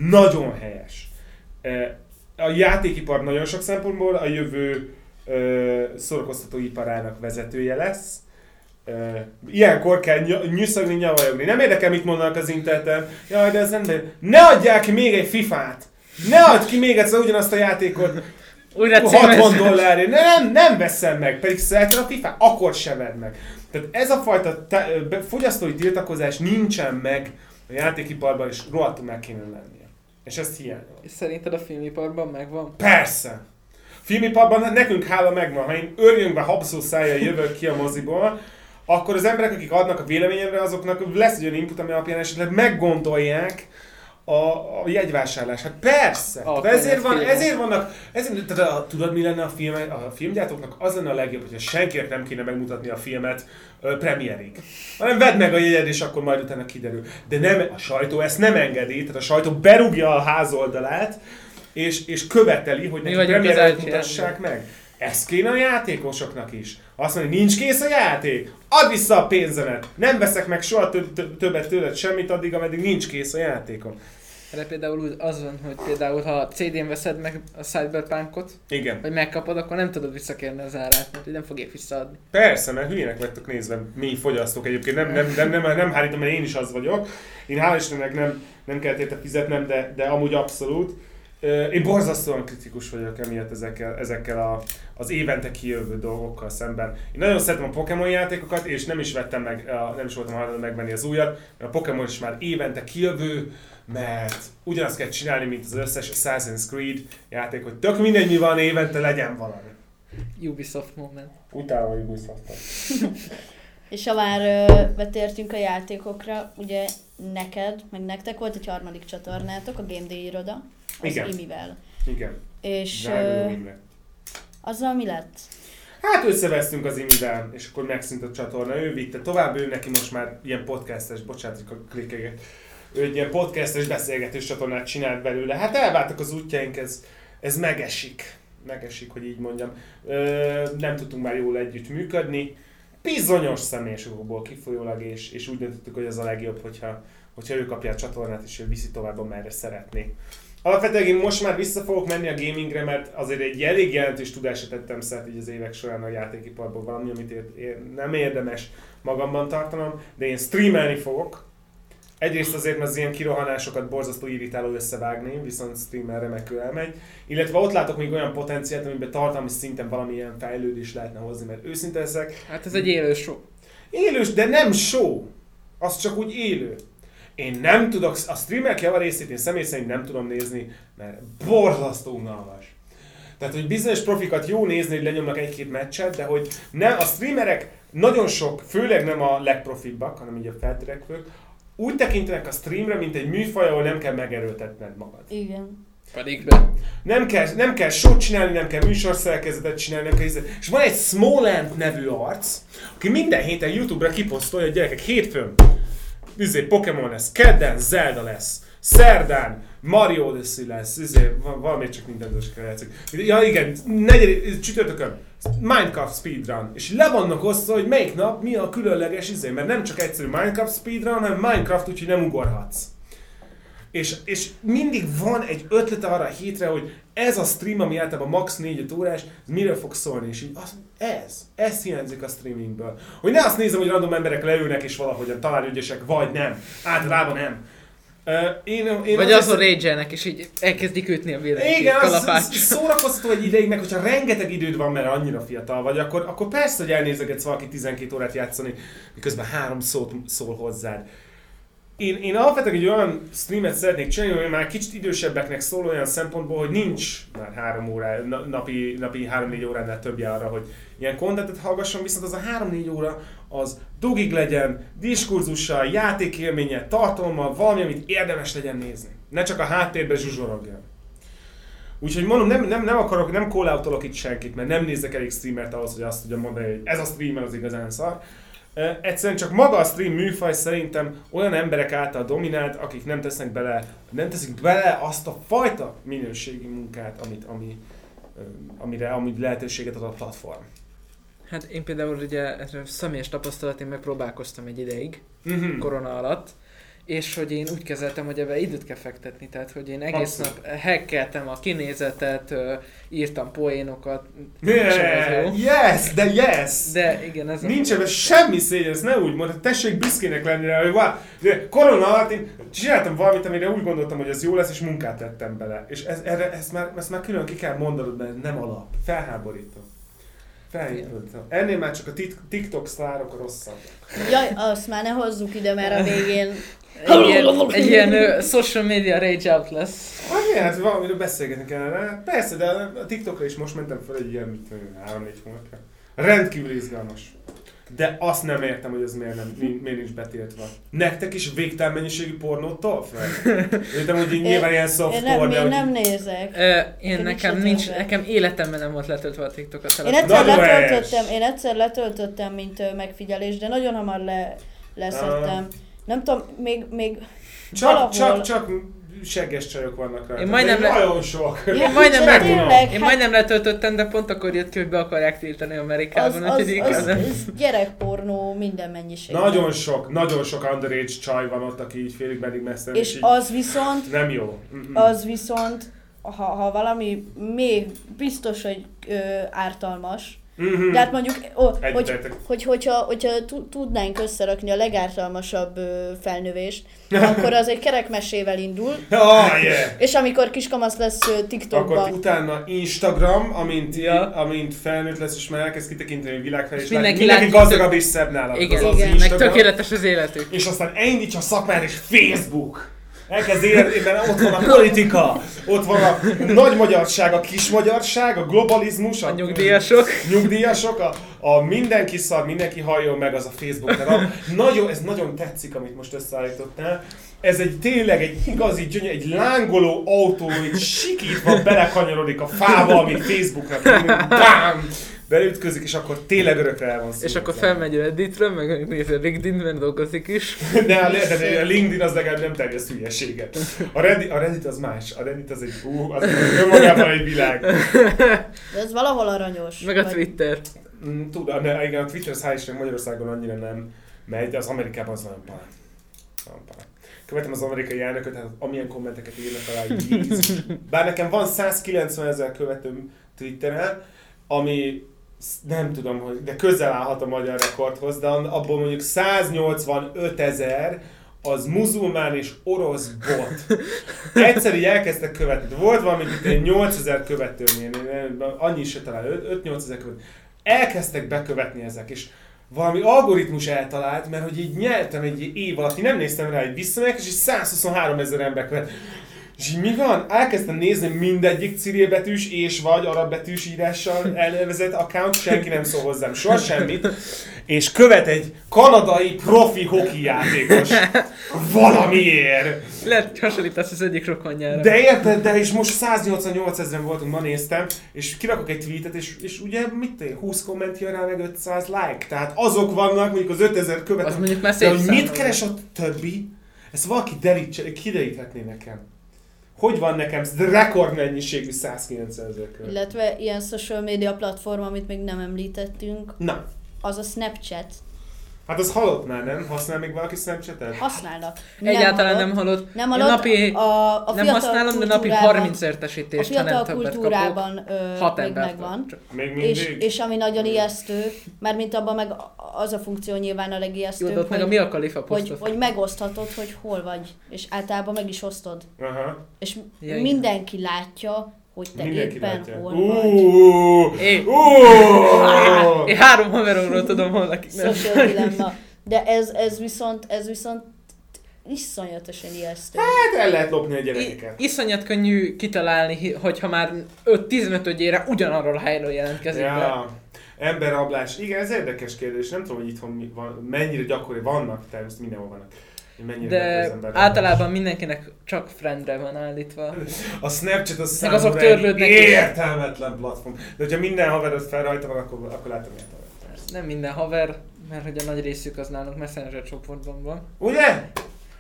nagyon helyes. Eh, A játékipar nagyon sok szempontból a jövő szórakoztató iparának vezetője lesz. Ö, Ilyenkor kell ny- nyüszögni, nyavajogni. Nem érdekel, mit mondanak az interneten. Jaj, de ez nem de... Ne adják ki még egy fifát! Ne add ki még egyszer ugyanazt a játékot Újra 60 címezve. dollárért. Nem, nem veszem meg, pedig szereted a FIFA, akkor se vedd meg. Tehát ez a fajta te, fogyasztói tiltakozás nincsen meg a játékiparban, és rohadtul meg kéne lennie. És ezt hiányol. És szerinted a filmiparban megvan? Persze! Filmiparban nekünk hála megvan, ha én örjönkbe habszó szájjal jövök ki a moziból, akkor az emberek, akik adnak a véleményemre, azoknak lesz egy olyan input, ami alapján esetleg meggondolják a, a jegyvásárlás. Hát persze! A ezért, van, ezért vannak, ezért, tehát a, tudod mi lenne a, film, a filmgyártóknak? Az lenne a legjobb, hogyha senkinek nem kéne megmutatni a filmet uh, premierig. Hanem vedd meg a jegyed, és akkor majd utána kiderül. De nem, a sajtó ezt nem engedi, tehát a sajtó berúgja a házoldalát, és, és követeli, hogy neki premierig mutassák meg. Ez kéne a játékosoknak is. Azt mondja, nincs kész a játék, add vissza a pénzemet. Nem veszek meg soha többet tőled semmit addig, ameddig nincs kész a játékom. Erre például az van, hogy például ha CD-n veszed meg a Cyberpunkot, Igen. vagy megkapod, akkor nem tudod visszakérni az árát, mert nem fogják visszaadni. Persze, mert hülyének vagytok nézve mi fogyasztók egyébként. Nem, nem, nem, nem, nem hárítom, mert én is az vagyok. Én hál' Istennek nem, nem kellett érte fizetnem, de, de amúgy abszolút. Én borzasztóan kritikus vagyok emiatt ezekkel, ezekkel a, az évente kijövő dolgokkal szemben. Én nagyon szeretem a Pokémon játékokat, és nem is vettem meg, nem is voltam hajlandó megvenni az újat, mert a Pokémon is már évente kijövő, mert ugyanazt kell csinálni, mint az összes Assassin's Creed játék, hogy tök mindegy, mi van évente, legyen valami. Ubisoft moment. Utána a Ubisoft. [LAUGHS] És ha már betértünk a játékokra, ugye neked, meg nektek volt egy harmadik csatornátok, a Game Day iroda, az Igen. Imivel. Igen. És uh, azzal mi lett? Hát összevesztünk az Imivel, és akkor megszűnt a csatorna. Ő vitte tovább, ő neki most már ilyen podcastes, bocsánat, a klikkeget. Ő egy ilyen podcastes beszélgetős csatornát csinált belőle. Hát elváltak az útjaink, ez, ez megesik. Megesik, hogy így mondjam. Ö, nem tudtunk már jól együtt működni. Bizonyos személyesokból kifolyólag, és, és úgy döntöttük, hogy az a legjobb, hogyha, hogyha ő kapja a csatornát, és ő viszi tovább, amerre szeretné. Alapvetően én most már vissza fogok menni a gamingre, mert azért egy elég jelentős tudásra tettem szert így az évek során a játékiparból valami, amit ér, nem érdemes magamban tartanom, de én streamelni fogok. Egyrészt azért, mert az ilyen kirohanásokat borzasztó irritáló összevágni, viszont streamer remekül elmegy. Illetve ott látok még olyan potenciált, amiben tartalmi szinten valamilyen fejlődés lehetne hozni, mert őszinte ezek. Hát ez egy élő show. Élős, de nem show. Az csak úgy élő. Én nem tudok, a streamek javarészét én személy szerint nem tudom nézni, mert borzasztó unalmas. Tehát, hogy bizonyos profikat jó nézni, hogy lenyomnak egy-két meccset, de hogy nem, a streamerek nagyon sok, főleg nem a legprofibbak, hanem így a feltörekvők, úgy tekintenek a streamre, mint egy műfaj, ahol nem kell megerőltetned magad. Igen. Pedig be. Nem kell, nem kell sót csinálni, nem kell műsorszerkezetet csinálni, nem kell hiszem. És van egy Smallland nevű arc, aki minden héten Youtube-ra kiposztolja, hogy gyerekek, hétfőn izé, Pokémon lesz, kedden Zelda lesz, szerdán Mario Odyssey lesz, izé, valami csak nintendo kell játszik. Ja igen, negyed, csütörtökön Minecraft speedrun, és le vannak osztva, hogy melyik nap mi a különleges izé, mert nem csak egyszerű Minecraft speedrun, hanem Minecraft, úgyhogy nem ugorhatsz. És, és mindig van egy ötlet arra a hétre, hogy ez a stream, ami általában max 4 órás, mire fog szólni, és így az, ez, ez hiányzik a streamingből. Hogy ne azt nézem, hogy random emberek leülnek és valahogyan talán ügyesek, vagy nem. Általában nem. Uh, én, én Vagy azon rage és így elkezdik ütni a világot. Igen, az [LAUGHS] szórakoztató egy ideig, meg hogyha rengeteg időd van, mert annyira fiatal vagy, akkor, akkor persze, hogy elnézegetsz valaki 12 órát játszani, miközben három szót szól hozzád én, én alapvetően egy olyan streamet szeretnék csinálni, hogy már kicsit idősebbeknek szól olyan szempontból, hogy nincs már három órá, napi, napi három-négy óránál többje arra, hogy ilyen kontentet hallgasson, viszont az a három-négy óra az dugig legyen, diskurzussal, játékélménye, tartalommal, valami, amit érdemes legyen nézni. Ne csak a háttérbe zsuzsorogjon. Úgyhogy mondom, nem, nem, nem akarok, nem call itt senkit, mert nem nézek elég streamert ahhoz, hogy azt tudjam mondani, hogy ez a streamer az igazán szar Egyszerűen csak maga a stream műfaj szerintem olyan emberek által dominált, akik nem tesznek bele, nem teszik bele azt a fajta minőségi munkát, amit, ami, amire, amit lehetőséget ad a platform. Hát én például ugye személyes tapasztalat, én megpróbálkoztam egy ideig, uh-huh. korona alatt, és hogy én úgy kezeltem, hogy ebbe időt kell fektetni, tehát hogy én egész Abszolút. nap hekkeltem a kinézetet, írtam poénokat. Yeah, yes, de yes! De igen, ez Nincs ebben semmi szégyen, ez ne úgy mondod, tessék büszkének lenni rá, hogy wow, de korona alatt én csináltam valamit, amire úgy gondoltam, hogy ez jó lesz, és munkát tettem bele. És ez, erre, ezt, már, ezt már külön ki kell mondanod, mert nem alap. Felháborító. Felhívtam. Ennél már csak a TikTok sztárok rosszabb. Jaj, azt már ne hozzuk ide, mert a végén egy ilyen, egy ilyen social media rage out lesz. Hát igen, hát valamiről beszélgetni kellene. Persze, de a TikTokra is most mentem fel egy ilyen, mit tudom, 3-4 hónapja. Rendkívül izgalmas. de azt nem értem, hogy ez miért, nem, miért nincs betiltva. Nektek is végtelen mennyiségű pornót tol fel? Értem, hogy így nyilván ilyen soft én nem, porn, én nem nézek. Ö, én nekem nincs, nekem életemben nem volt letöltve a TikTok a Én egyszer letöltöttem, én egyszer letöltöttem, mint megfigyelés, de nagyon hamar le, leszettem. Nem tudom, még, még csak, valahol... csak, csak segges csajok vannak rá. Én majdnem, le... nagyon sok. Ja, én majdnem, le... tényleg, én majdnem letöltöttem, de pont akkor jött ki, hogy be akarják tiltani Amerikában. Az, az, az, az, az gyerekpornó minden mennyiség. Nagyon sok, nagyon sok underage csaj van ott, aki így félig meddig messze. És, és az viszont... Nem jó. Mm-mm. Az viszont, ha, ha valami még biztos, hogy ö, ártalmas, Mm-hmm. De hát mondjuk, ó, hogy, hogy, hogyha, hogyha tudnánk összerakni a legártalmasabb ö, felnövést, [LAUGHS] akkor az egy kerekmesével indul, oh, yeah. és amikor kiskamasz lesz TikTokban. Akkor utána Instagram, amint, ja. amint felnőtt lesz, és már elkezd kitekinteni a világ felé, és mindenki, mindenki gazdagabb és szebb nála. Igen, az igen. Az meg tökéletes az életük. És aztán elindítsa a szakmát, és Facebook elkezd érni, mert ott van a politika, ott van a nagy magyarság, a kis magyarság, a globalizmus, a, a nyugdíjasok, nyugdíjasok a, a mindenki szar, mindenki halljon meg az a Facebook. Tehát a, nagyon, ez nagyon tetszik, amit most összeállítottál. Ez egy tényleg egy igazi gyönyör, egy lángoló autó, egy sikítva belekanyarodik a fába, amit Facebooknak bám! Beleütközik, és akkor tényleg örökre el van És akkor felmegy a Redditre, meg nézi a LinkedIn-ben dolgozik is. [LAUGHS] De a, de a LinkedIn az legalább nem terjeszt hülyeséget. A Reddit, a Reddit az más. A Reddit az egy, ú, az önmagában egy világ. De ez valahol aranyos. Meg a Twitter. Mm, Tudom, de igen, a Twitter az hál' Magyarországon annyira nem megy, de az Amerikában az nagyon pár. Követem az amerikai elnököt, tehát amilyen kommenteket írnak alá, Jézus. [LAUGHS] Bár nekem van 190 ezer követőm Twitteren, ami nem tudom, hogy, de közel állhat a magyar rekordhoz, de abból mondjuk 185 ezer az muzulmán és orosz bot. Egyszer így elkezdtek követni. Volt valami, mint 8000 követőnél, annyi se talán, 5-8 ezer követő. Elkezdtek bekövetni ezek, és valami algoritmus eltalált, mert hogy így nyertem egy év alatt, én nem néztem rá, hogy visszamegyek, és így 123 ezer ember követ. És így mi van? Elkezdtem nézni mindegyik cirilbetűs és vagy arab betűs írással elnevezett account, senki nem szól hozzám soha semmit, és követ egy kanadai profi hoki játékos. Valamiért. Lehet hasonlítasz az egyik rokonjára. De érted, de és most 188 ezeren voltunk, ma néztem, és kirakok egy tweetet, és, és ugye mit 20 komment jön rá, meg 500 like. Tehát azok vannak, mondjuk az 5000 követő. Az mondjuk már szép hogy mit keres a többi? Ezt valaki derítse, kideríthetné nekem hogy van nekem rekordmennyiségű 190 ezer követ. Illetve ilyen social media platform, amit még nem említettünk. Na. Az a Snapchat. Hát az halott már, nem? Használ még valaki Snapchat-et? Használnak. Nem Egyáltalán halott. nem halott. Nem halott. napi, a, a nem használom, de napi 30 értesítést, a fiatal kultúrában ö, Hat még megvan. Még mindig? És, és ami nagyon ijesztő, mert mint abban meg az a funkció nyilván a legijesztőbb, hogy, meg a mi a kalifa hogy, hogy megoszthatod, hogy hol vagy, és általában meg is osztod. Aha. És ja, mindenki igen. látja, hogy te Mindenki éppen látja. hol vagy. Én, én három haveromról tudom, hol lakik. Social dilemma. De ez, ez viszont, ez viszont iszonyatosan ijesztő. Hát el lehet lopni a gyerekeket. I- iszonyat könnyű kitalálni, hogyha már 5-15 ögyére ugyanarról a helyről jelentkezik ja. be. Emberrablás. Igen, ez érdekes kérdés. Nem tudom, hogy itthon mi van, mennyire gyakori vannak, természetesen mindenhol vannak. De általában mindenkinek csak friendre van állítva. A Snapchat az Meg azok törlődnek. Értelmetlen platform. De hogyha minden haverod fel rajta van, akkor, akkor látom értelmet. Nem minden haver, mert hogy a nagy részük az nálunk Messenger csoportban van. Ugye?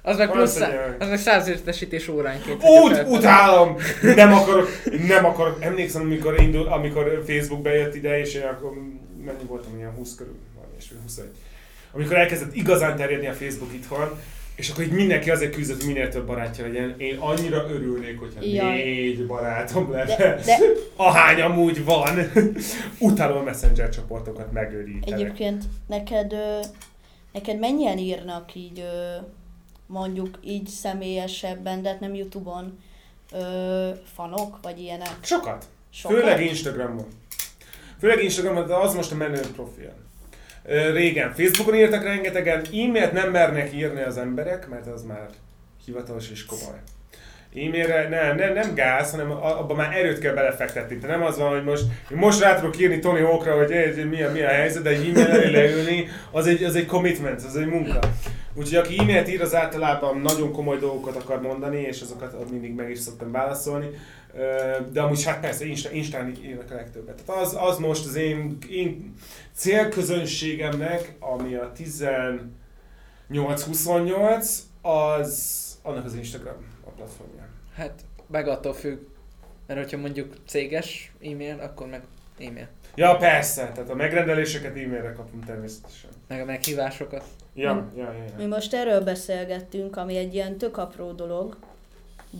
Az meg plusz, szá- az meg száz értesítés óránként. Úgy, utálom! Nem akarok, nem akarok. Emlékszem, amikor, indul, amikor Facebook bejött ide, és én akkor mennyi voltam, ilyen 20 körül, és 21. Amikor elkezdett igazán terjedni a Facebook itthon, és akkor így mindenki azért küzdött, hogy minél több barátja legyen. Én annyira örülnék, hogyha Jaj. négy barátom lenne. De, de... Ahány amúgy van. Utálom a messenger csoportokat megőrítenek. Egyébként neked, neked mennyien írnak így mondjuk így személyesebben, de hát nem Youtube-on fanok, vagy ilyenek? Sokat. Sokat. Főleg Instagramon. Főleg Instagramon, de az most a menő profil. Régen Facebookon írtak rengetegen, e-mailt nem mernek írni az emberek, mert az már hivatalos és komoly. E-mailre nem, nem, nem gáz, hanem abban már erőt kell belefektetni. Tehát nem az van, hogy most, most rá tudok írni Tony Hawkra, hogy egy, mi, a, mi a helyzet, de egy e-mail leülni, az egy, az egy commitment, az egy munka. Úgyhogy aki e-mailt ír, az általában nagyon komoly dolgokat akar mondani, és azokat mindig meg is szoktam válaszolni. De amúgy hát persze, Insta, Instán írnak a legtöbbet. Tehát az, az most az én, én célközönségemnek, ami a 18-28, az annak az Instagram a platformja. Hát meg attól függ, mert hogyha mondjuk céges e-mail, akkor meg e-mail. Ja, persze, tehát a megrendeléseket e-mailre kapunk természetesen. Meg a meghívásokat. Ja, mi, ja, ja, ja. Mi most erről beszélgettünk, ami egy ilyen tök apró dolog,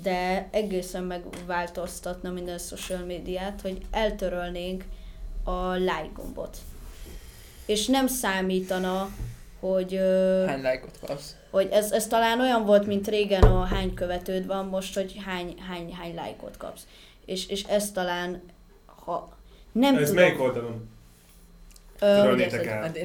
de egészen megváltoztatna minden social médiát, hogy eltörölnénk a like gombot. És nem számítana, hogy... Hány lájkot kapsz? Hogy ez, ez talán olyan volt, mint régen a hány követőd van, most, hogy hány, hány, hány lájkot kapsz. És, és ez talán, ha nem ez tudom... melyik oldalon? Törölnétek el? Hát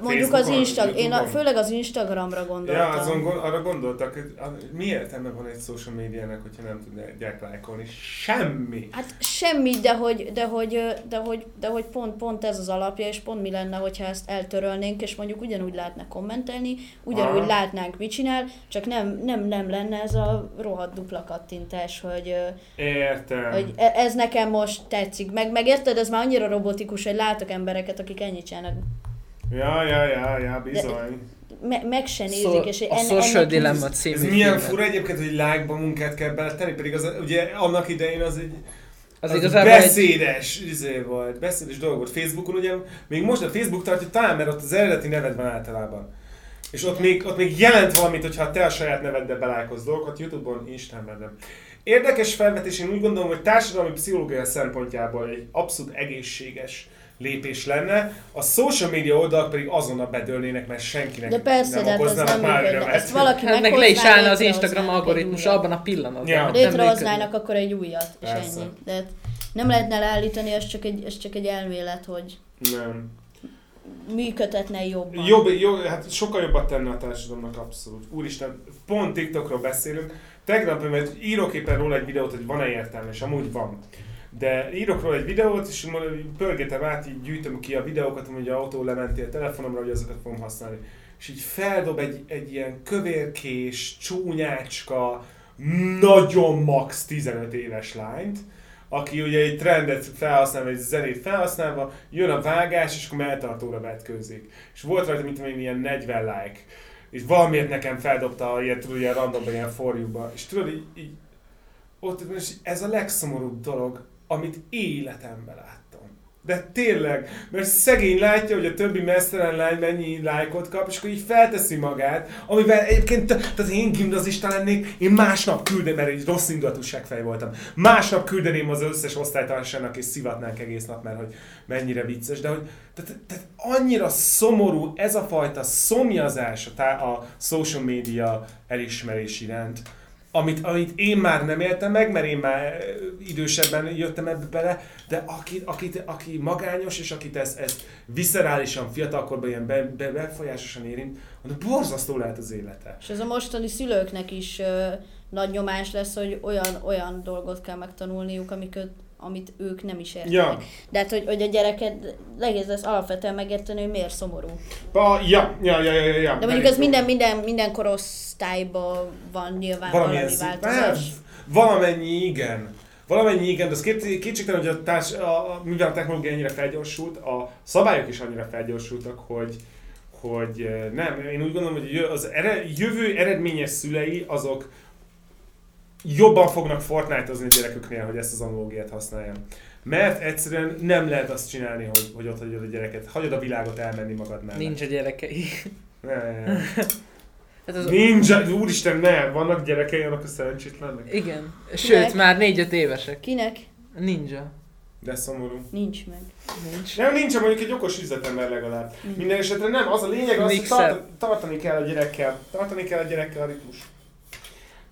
Mondjuk az Instagram, én a, főleg az Instagramra gondoltam. Ja, azon arra gondoltak, hogy mi értelme van egy social médiának, hogyha nem tudják lájkolni? Semmi! Hát semmi, de hogy, de hogy, de hogy, de hogy pont, pont ez az alapja, és pont mi lenne, hogyha ezt eltörölnénk, és mondjuk ugyanúgy lehetne kommentelni, ugyanúgy Aha. látnánk, mit csinál, csak nem, nem, nem lenne ez a rohadt dupla kattintás, hogy, Értem. hogy e- ez nekem most tetszik. Meg, meg érted, ez már annyira robotikus, hogy látok embereket, akik ennyit csinálnak Ja, ja, ja, ja, bizony. Me- meg se nézik, szó, és a enne, Social Dilemma című Ez milyen fura egyébként, hogy like-ba munkát kell beletenni, pedig az, ugye annak idején az egy az, az igazából beszédes egy... izé volt, beszédes dolog volt. Facebookon ugye, még most a Facebook tartja talán, mert ott az eredeti neved van általában. És ott még, ott még jelent valamit, hogyha te a saját neveddel belájkozz dolgokat, Youtube-on, Instán nem. Érdekes felvetés, én úgy gondolom, hogy társadalmi pszichológia szempontjából egy abszolút egészséges lépés lenne, a social media oldalak pedig azonnal bedőlnének, mert senkinek de persze, nem okoznának már örömet. Ezt valaki hát meg le is állna az Instagram algoritmus abban a pillanatban. Ja. Létrehoznának akkor egy újat, és persze. ennyi. De hát nem lehetne leállítani, ez csak egy, ez csak egy elmélet, hogy nem. működhetne jobban. Jobb, jó, hát sokkal jobbat tenne a társadalomnak abszolút. Úristen, pont TikTokról beszélünk. Tegnap, mert írok éppen róla egy videót, hogy van-e értelme, és amúgy van. De írok róla egy videót, és pörgetem át, így gyűjtöm ki a videókat, hogy a autó lementél telefonomra, hogy azokat fogom használni. És így feldob egy, egy ilyen kövérkés, csúnyácska, nagyon max 15 éves lányt, aki ugye egy trendet felhasználva, egy zenét felhasználva, jön a vágás, és akkor melltartóra vetkőzik. És volt rajta, mint mondjuk ilyen 40 like. És valamiért nekem feldobta ilyen, tudod, ilyen randomban, ilyen forjúba. És tudod, így, így ott ez a legszomorúbb dolog, amit életemben láttam. De tényleg, mert szegény látja, hogy a többi mesztelen lány mennyi lájkot kap, és akkor így felteszi magát, amivel egyébként, tehát én gimnazista lennék, én másnap küldeném, mert egy rossz indulatúságfej voltam, másnap küldeném az összes osztálytársának, és szivatnánk egész nap, mert hogy mennyire vicces, de hogy tehát, tehát annyira szomorú ez a fajta szomjazás a, a social media elismerés iránt, amit, amit én már nem éltem meg, mert én már idősebben jöttem ebbe bele, de aki, aki, aki magányos, és akit ez, ez viszerálisan, fiatalkorban ilyen be, be, befolyásosan érint, annak borzasztó lehet az élete. És ez a mostani szülőknek is ö, nagy nyomás lesz, hogy olyan, olyan dolgot kell megtanulniuk, amiket amit ők nem is értenek. Ja. De hát, hogy, hogy a gyereket nehéz lesz alapvetően megérteni, hogy miért szomorú. Ba, ja, ja, ja, ja, ja. De mondjuk ez minden, minden, minden korosztályban van nyilván Valamilyen valami változás. Valamennyi igen. Valamennyi igen, de az két, kétségtelen, hogy a társ, a, a, mivel a technológia ennyire felgyorsult, a szabályok is annyira felgyorsultak, hogy, hogy nem, én úgy gondolom, hogy az ered, jövő eredményes szülei azok jobban fognak Fortnite-ozni a gyereküknél, hogy ezt az analógiát használjam. Mert egyszerűen nem lehet azt csinálni, hogy, hogy ott hagyod a gyereket, hagyod a világot elmenni magad mellett. Nincs a gyerekei. Ne, ne. [LAUGHS] Hát az Ninja, úristen, ne, vannak gyerekei annak a szerencsétlennek? Igen, sőt, Kinek? már 4-5 évesek. Kinek? Ninja. De szomorú. Nincs meg. Nincs. Nem, nincs, mondjuk egy okos üzletember legalább. Nincs. Minden esetre nem, az a lényeg, az, hogy tart, tartani kell a gyerekkel. Tartani kell a gyerekkel a ritmus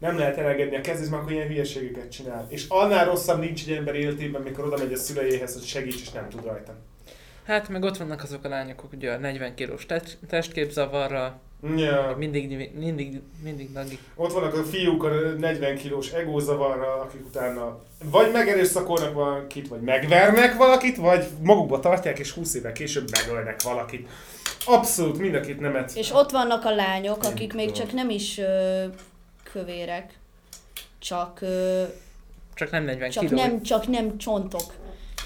nem lehet elegedni a kezét, mert akkor ilyen hülyeségeket csinál. És annál rosszabb nincs egy ember életében, mikor oda megy a szüleihez, hogy segíts, és nem tud rajta. Hát meg ott vannak azok a lányok, ugye a 40 kilós testképzavarra, Ja. Mindig, mindig, mindig nagi. Ott vannak a fiúk a 40 kilós egózavarral, akik utána vagy megerőszakolnak valakit, vagy megvernek valakit, vagy magukba tartják, és 20 évvel később megölnek valakit. Abszolút mind a két nemet. És ott vannak a lányok, akik még csak nem is kövérek, csak... Csak nem 40 csak kiló. Nem, csak nem csontok.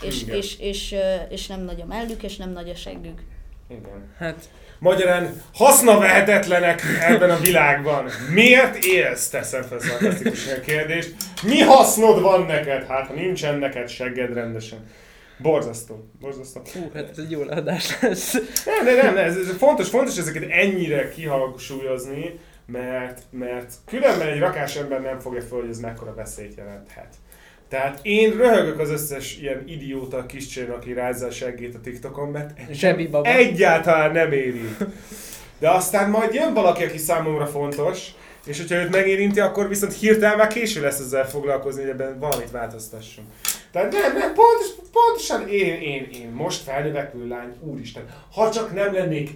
És, és, és, és, és nem nagy a mellük, és nem nagy a seggük. Igen. Hát Magyarán hasznavehetetlenek ebben a világban. Miért élsz? Teszem fel szarkasztikus kérdést. Mi hasznod van neked? Hát, ha nincsen neked segged rendesen. Borzasztó. Borzasztó. Hú, hát ez egy jó adás lesz. Nem, nem, nem, ez, ez fontos, fontos ezeket ennyire kihangsúlyozni, mert, mert különben egy rakás ember nem fogja föl, hogy ez mekkora veszélyt jelenthet. Tehát én röhögök az összes ilyen idióta kiscsén, aki rázza a seggét a TikTokon, mert Zsebi baba. egyáltalán nem éri. De aztán majd jön valaki, aki számomra fontos, és hogyha őt megérinti, akkor viszont hirtelen már késő lesz ezzel foglalkozni, hogy ebben valamit változtassunk. Tehát nem, nem, pontos, pontosan én, én, én most felnövekvő lány, úristen, ha csak nem lennék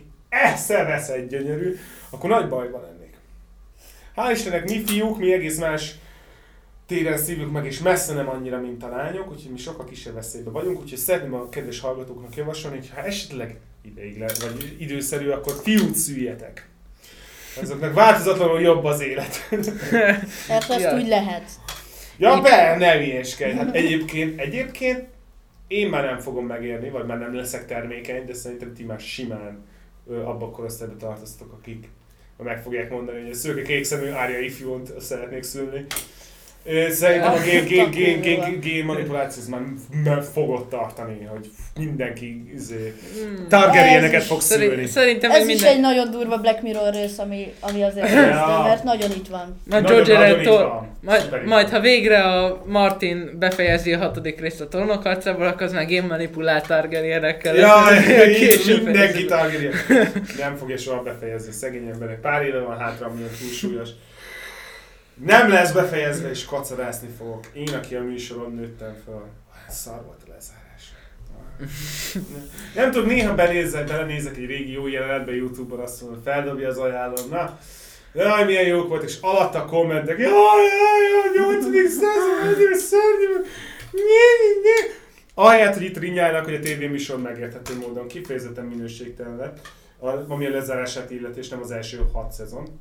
egy gyönyörű, akkor nagy bajban lennék. Hál' Istennek mi fiúk, mi egész más téren szívjuk meg, és messze nem annyira, mint a lányok, úgyhogy mi sokkal kisebb veszélyben vagyunk, úgyhogy szeretném a kedves hallgatóknak javasolni, hogy ha esetleg ideig le, vagy időszerű, akkor fiút szüljetek. Azoknak változatlanul jobb az élet. Mert [LAUGHS] azt ja. úgy lehet. Ja, be, ne hülyeskedj. Hát egyébként, egyébként én már nem fogom megérni, vagy már nem leszek termékeny, de szerintem ti már simán abba a korosztályba tartoztok, akik meg fogják mondani, hogy a szőke kék szemű Árja ifjúnt szeretnék szülni. Szerintem a gén, gén, gén, gén, gén manipuláció már, már fogod tartani, hogy mindenki izé, hmm. Targaryeneket fog szülni. Szerintem ez minden... is egy nagyon durva Black Mirror rész, ami, ami azért ja. mert nagyon itt van. Na, George to- majd, majd, ha végre a Martin befejezi a hatodik részt a trónok harcából, akkor az már gén manipulált Targaryenekkel. Ja, [LAUGHS] mindenki Targaryen. Nem fogja soha befejezni, szegény emberek. Pár éve van hátra, ami túlsúlyos. Nem lesz befejezve, és kacarászni fogok. Én, aki a műsoron nőttem fel. Szar volt a lezárás. [LAUGHS] Nem tudom, néha benézek, belenézek egy régi jó jelenetbe Youtube-on, azt mondom, feldobja az ajánlom. Na, Jaj, milyen jók volt, és alatt a kommentek, jaj, jaj, jaj, 8. század, szörnyű, Ahelyett, hogy itt rinyálnak, hogy a tévéműsor megérthető módon kifejezetten minőségtelen lett, ami a lezárását illeti, és nem az első hat szezon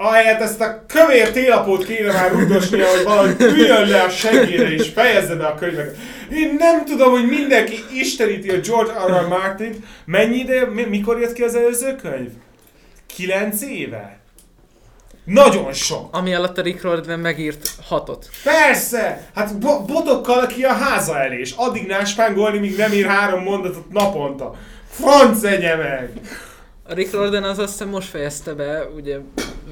ahelyett ezt a kövér télapót kéne már rugdosnia, hogy valahogy üljön le a segére és fejezze be a könyveket. Én nem tudom, hogy mindenki isteníti a George R. R. Martin. Mennyi ide, mikor jött ki az előző könyv? Kilenc éve? Nagyon sok. Ami alatt a Rick Riordan megírt hatot. Persze! Hát bo- botokkal ki a háza elé, és addig náspángolni, míg nem ír három mondatot naponta. Franc egye meg! A Rick Riordan az azt hiszem most fejezte be, ugye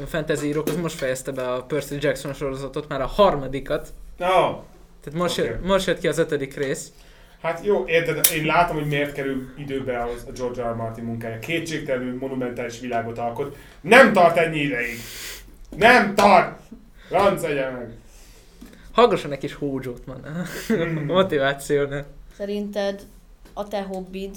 a fantasy írók az most fejezte be a Percy Jackson sorozatot, már a harmadikat. No. Tehát most, okay. jött, most jött ki az ötödik rész. Hát jó, érted, én látom, hogy miért kerül időbe a George R. R. Martin munkája. Kétségtelenül monumentális világot alkot. Nem tart ennyi ideig! Nem tart! Ranc meg! Hallgasson egy kis hódzsót, man. [LAUGHS] Mm. Motiváció, ne? Szerinted a te hobbid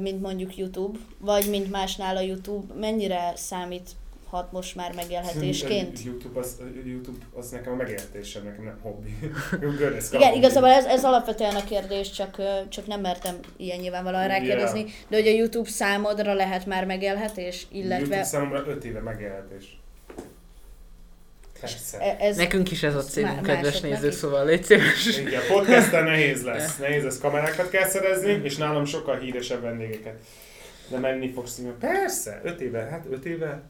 mint mondjuk YouTube, vagy mint másnál a YouTube, mennyire számít hat most már megélhetésként. YouTube az, YouTube az nekem a megélhetésem, nekem nem hobbi. [LAUGHS] Igen, igazából ez, ez alapvetően a kérdés, csak, csak nem mertem ilyen nyilvánvalóan rákérdezni, yeah. de hogy a YouTube számodra lehet már megélhetés, illetve... YouTube számomra öt éve megélhetés. Persze. E- ez Nekünk is ez a célunk, kedves nézők, szóval légy szíves. Igen, podcasten nehéz [LAUGHS] lesz. Nehéz lesz, kamerákat kell szerezni, és nálam sokkal híresebb vendégeket. De menni fogsz. Persze, öt éve, hát öt éve.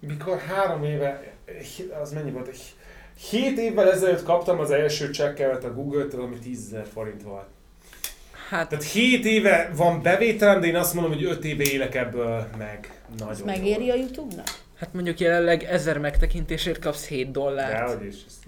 Mikor három éve, az mennyi volt? Hét évvel ezelőtt kaptam az első csekkemet a Google-től, ami 10 forint volt. Hát... Tehát 7 éve van bevételem, de én azt mondom, hogy 5 éve élek ebből meg. Nagyon Ez megéri a YouTube-nak? Hát mondjuk jelenleg ezer megtekintésért kapsz 7 dollárt. Dehogy is, ez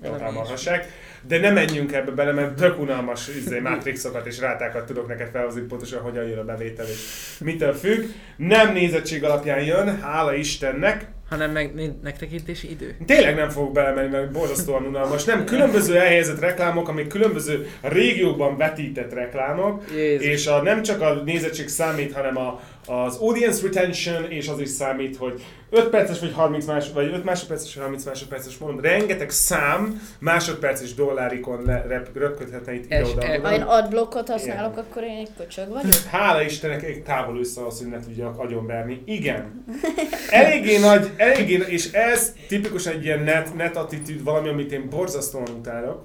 De nem menjünk ebbe bele, mert tök unalmas izé, matrixokat és rátákat tudok neked felhozni pontosan, hogyan jön a bevétel és mitől függ. Nem nézettség alapján jön, hála Istennek, hanem meg megtekintési idő. Tényleg nem fogok belemenni, mert borzasztóan unalmas. Nem, különböző elhelyezett reklámok, amik különböző régiókban vetített reklámok, Jézus. és a, nem csak a nézettség számít, hanem a, az audience retention, és az is számít, hogy 5 perces vagy 30 más, vagy 5 másodperces vagy 30 másodperces mondom, rengeteg szám másodperces dollárikon le, röpködhetne itt ide-oda. Ha én adblockot használok, Igen. akkor én egy köcsög vagyok? Hála Istennek egy távol össze az, hogy ne tudjak agyonverni. Igen. Eléggé nagy, eléggé, és ez tipikusan egy ilyen net, net attitűd, valami, amit én borzasztóan utálok,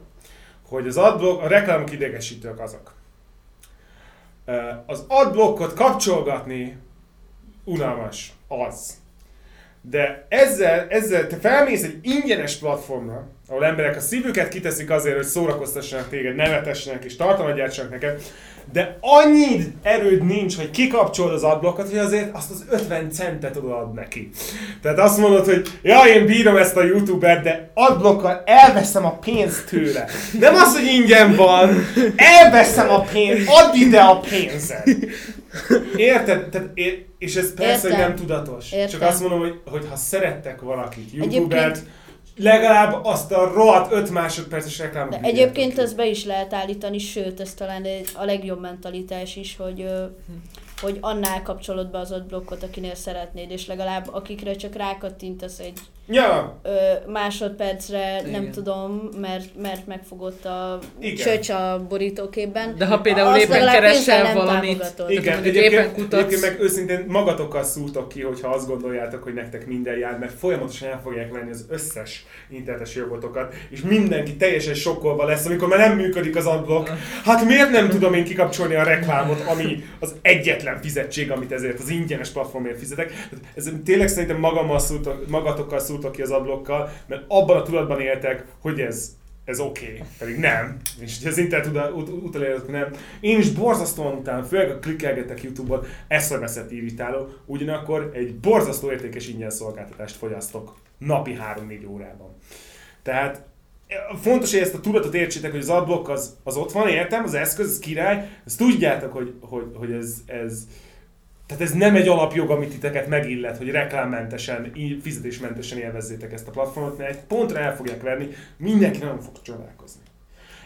hogy az adblock, a reklámok idegesítők azok. Az adblockot kapcsolgatni unalmas, az. De ezzel, ezzel te felmész egy ingyenes platformra, ahol emberek a szívüket kiteszik azért, hogy szórakoztassanak téged, nevetessenek és tartalmat gyártsanak neked, de annyi erőd nincs, hogy kikapcsolod az adblockot, hogy azért azt az 50 centet odaad neki. Tehát azt mondod, hogy ja, én bírom ezt a youtubert, de adblokkal elveszem a pénzt tőle. Nem az, hogy ingyen van, elveszem a pénzt, add ide a pénzed. Érted? Tehát, és ez persze, hogy nem tudatos. Értem. Csak azt mondom, hogy, hogy ha szerettek valakit, youtubert, Egyébként legalább azt a rohadt 5 másodperces reklámot. De egyébként ezt be is lehet állítani, sőt, ez talán a legjobb mentalitás is, hogy hm hogy annál kapcsolod be az adblockot, akinél szeretnéd, és legalább akikre csak rákattintasz egy ja. ö, másodpercre, Igen. nem tudom, mert, mert megfogott a Igen. csöcs a borítóképben. De ha például éppen keresel valamit, Igen, egyébként, éppen kutatsz. egyébként meg őszintén magatokkal szúrtok ki, hogyha azt gondoljátok, hogy nektek minden jár, mert folyamatosan el fogják venni az összes internetes jogotokat, és mindenki teljesen sokkolva lesz, amikor már nem működik az adblock. Hát miért nem tudom én kikapcsolni a reklámot, ami az egyetlen fizetség, amit ezért az ingyenes platformért fizetek. Ez tényleg szerintem magammal szúrtok, magatokkal szúrtok ki az ablokkal, mert abban a tudatban éltek, hogy ez ez oké, okay. pedig nem. És az internet ut- ut- nem. Én is borzasztóan utálom, főleg a klikkelgetek Youtube-on, SMS-et irritáló, ugyanakkor egy borzasztó értékes ingyen szolgáltatást fogyasztok napi 3-4 órában. Tehát fontos, hogy ezt a tudatot értsétek, hogy az adblock az, az ott van, értem, az eszköz, az király, ezt tudjátok, hogy, hogy, hogy ez, ez, tehát ez nem egy alapjog, amit titeket megillet, hogy reklámmentesen, fizetésmentesen élvezzétek ezt a platformot, mert egy pontra el fogják venni, mindenki nem fog csodálkozni.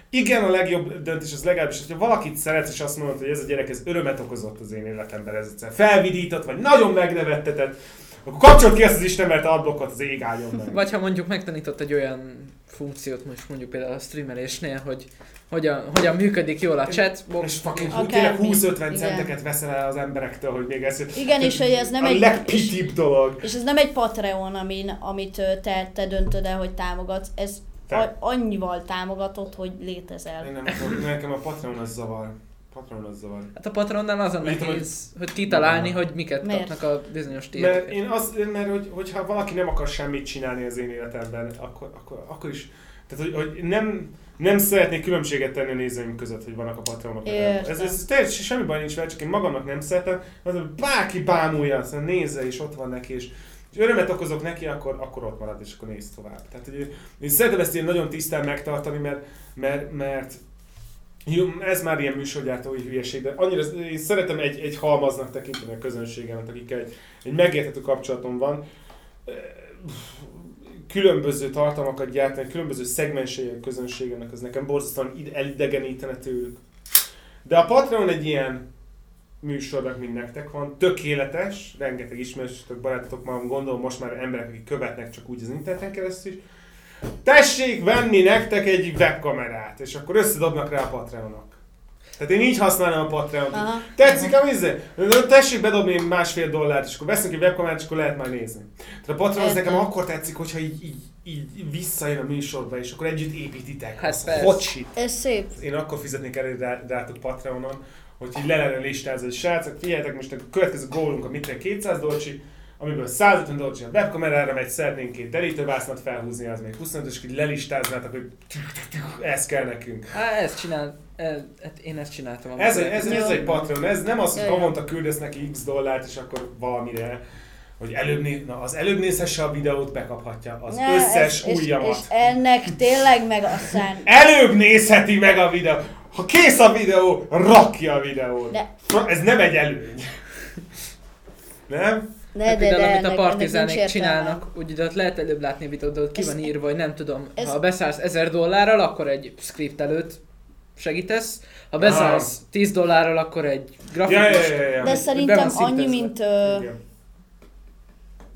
Igen, a legjobb döntés az legalábbis, hogyha valakit szeretsz, és azt mondod, hogy ez a gyerek ez örömet okozott az én életemben, ez egyszer felvidított, vagy nagyon megnevettetett, akkor kapcsolt ki ezt az Isten, mert adblockot az ég álljon meg. Vagy ha mondjuk megtanított egy olyan funkciót, most mondjuk például a streamelésnél, hogy hogyan, hogyan működik jól a chat box. És fucking tényleg 20-50 centeket veszel el az emberektől, hogy még ez... Igen, és hogy ez nem a egy... legpitibb dolog. És ez nem egy Patreon, amin, amit te, te döntöd el, hogy támogatsz. Ez a, annyival támogatod, hogy létezel. Én nem, nekem a Patreon az zavar. Patron az zavar. Hát a Patronnál az a nehéz, hogy kitalálni, hogy miket Miért? kapnak a bizonyos téteket. Mert én az, mert hogy, hogyha valaki nem akar semmit csinálni az én életemben, akkor, akkor, akkor is, tehát hogy, hogy nem, nem szeretnék különbséget tenni a nézőim között, hogy vannak a patronok. Ez, ez teljesen semmi baj nincs vele, csak én magamnak nem szeretem, az, hogy bárki bámulja, aztán nézze, és ott van neki, és, és örömet okozok neki, akkor, akkor ott marad, és akkor néz tovább. Tehát, hogy én szeretem ezt én nagyon tisztán megtartani, mert, mert, mert ez már ilyen műsorgyártói hülyeség, de annyira én szeretem egy, egy halmaznak tekinteni a közönségemet, akikkel egy, egy megérthető kapcsolatom van. Különböző tartalmakat gyártani, különböző szegmensei a közönségemnek, az nekem borzasztóan elidegenítene tőlük. De a Patreon egy ilyen műsornak, mint nektek van, tökéletes, rengeteg ismerősök, barátotok, már gondolom most már emberek, akik követnek csak úgy az interneten keresztül tessék venni nektek egy webkamerát, és akkor összedobnak rá a Patreonok. Tehát én így használom a Patreon-t. Tetszik a vízé? Tessék bedobni másfél dollárt, és akkor veszünk egy webkamerát, és akkor lehet már nézni. Tehát a Patreon az nekem akkor tetszik, hogyha így, így, így visszajön a műsorba, és akkor együtt építitek. Hát Hocsit. Ez szép. Én akkor fizetnék elő rátok Patreonon, hogy így le lenne listázni, hogy srácok, figyeljetek, most a következő gólunk a mit 200 dolcsi, amiből 150 dolgot a webkamerára megy, szeretnénk két derítővásznat felhúzni, az még 25 és hogy lelistáznátok, hogy ez kell nekünk. Há, ezt csinál, ez, hát én ezt csináltam. Ez, ez, ez, ez egy Patreon, ez nem az, hogy havonta küldesz neki x dollárt, és akkor valamire hogy előbb, né- na, az előbb nézhesse a videót, bekaphatja az ne, összes ez, ujjamat. És, és ennek tényleg meg aztán... előbb nézheti meg a videó. Ha kész a videó, rakja a videót. De... Ez nem egy előny. nem? De, hát de, például, de, amit a partizánék csinálnak, úgy ott lehet előbb látni videót, de ott ki van írva, hogy nem tudom, ez... ha beszállsz ezer dollárral, akkor egy script előtt segítesz. Ha beszállsz 10 dollárral, akkor egy grafikus. Ja, ja, ja, ja. De szerintem annyi, mint... Ö,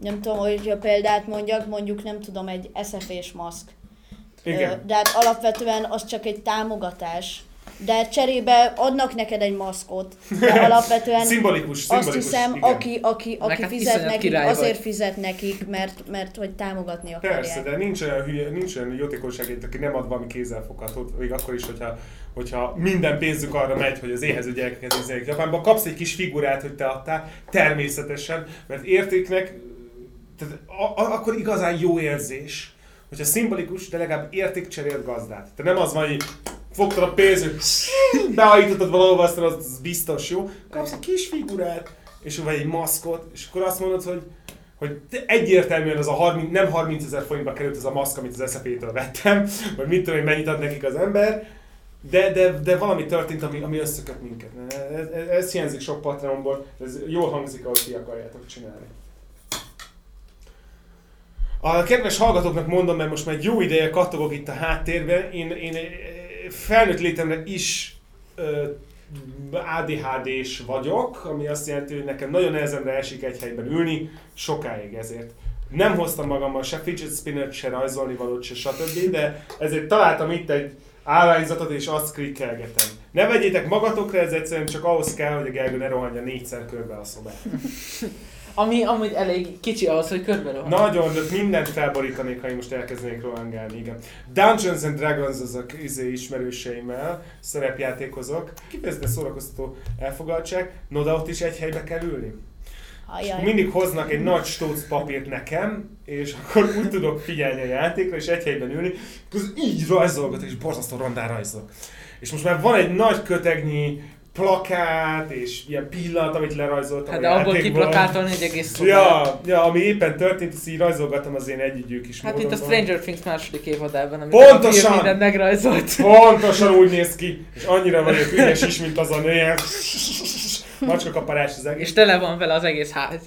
nem tudom, hogy a példát mondjak, mondjuk nem tudom, egy SFS maszk. Igen. De hát alapvetően az csak egy támogatás de cserébe adnak neked egy maszkot, de [LAUGHS] alapvetően szimbolikus, szimbolikus, azt hiszem, igen. aki, aki, aki fizet nekik, azért vagy. fizet nekik, mert, mert hogy támogatni akarják. Persze, de nincs olyan, hülye, nincs olyan jótékonyság, aki nem ad valami kézzelfoghatót, még akkor is, hogyha, hogyha minden pénzük arra megy, hogy az éhező gyerekeket nézzék Japánban, kapsz egy kis figurát, hogy te adtál, természetesen, mert értéknek, tehát a, a, akkor igazán jó érzés, hogyha szimbolikus, de legalább értékcserélt gazdát. Te nem az van, hogy fogtad a pénzt, beállítottad valahova, aztán az biztos jó. Kapsz egy kis figurát, és vagy egy maszkot, és akkor azt mondod, hogy hogy egyértelműen az a 30, nem 30 ezer forintba került az a maszk, amit az SZP-től vettem, vagy mit tudom, hogy mennyit ad nekik az ember, de, de, de valami történt, ami, ami összeköt minket. Ez, ez, ez hiányzik sok Patreonból, ez jól hangzik, ahogy ti akarjátok csinálni. A kedves hallgatóknak mondom, mert most már egy jó ideje kattogok itt a háttérben, én, én felnőtt létemre is ADHD-s vagyok, ami azt jelenti, hogy nekem nagyon nehezenre esik egy helyben ülni, sokáig ezért. Nem hoztam magammal se fidget spinner, se rajzolni valót, se stb., de ezért találtam itt egy állványzatot, és azt klikkelgetem. Ne vegyétek magatokra, ez egyszerűen csak ahhoz kell, hogy a Gergő ne rohanja négyszer körbe a szobát. Ami amúgy elég kicsi ahhoz, hogy körbe rohan. Nagyon, de mindent felborítanék, ha én most elkezdenék rohangálni, igen. Dungeons and Dragons az a izé ismerőseimmel, szerepjátékozok. Kifejezetten szórakoztató elfogadtság. No, de ott is egy helybe kell ülni. Ajaj. Mindig hoznak egy nagy stóc papírt nekem, és akkor úgy tudok figyelni a játékra, és egy helyben ülni, és így rajzolgat, és borzasztó rondán rajzol. És most már van egy nagy kötegnyi plakát, és ilyen pillanat, amit lerajzoltam Hát de abból kiplakátolni egy egész Ja, ja, ami éppen történt, ezt így rajzolgattam az én együgyük is Hát itt a Stranger Things második évadában, amit Pontosan! mindent megrajzolt. Pontosan úgy néz ki, és annyira vagyok ügyes is, mint az a nő, macska kaparás az egész. És tele van vele az egész ház.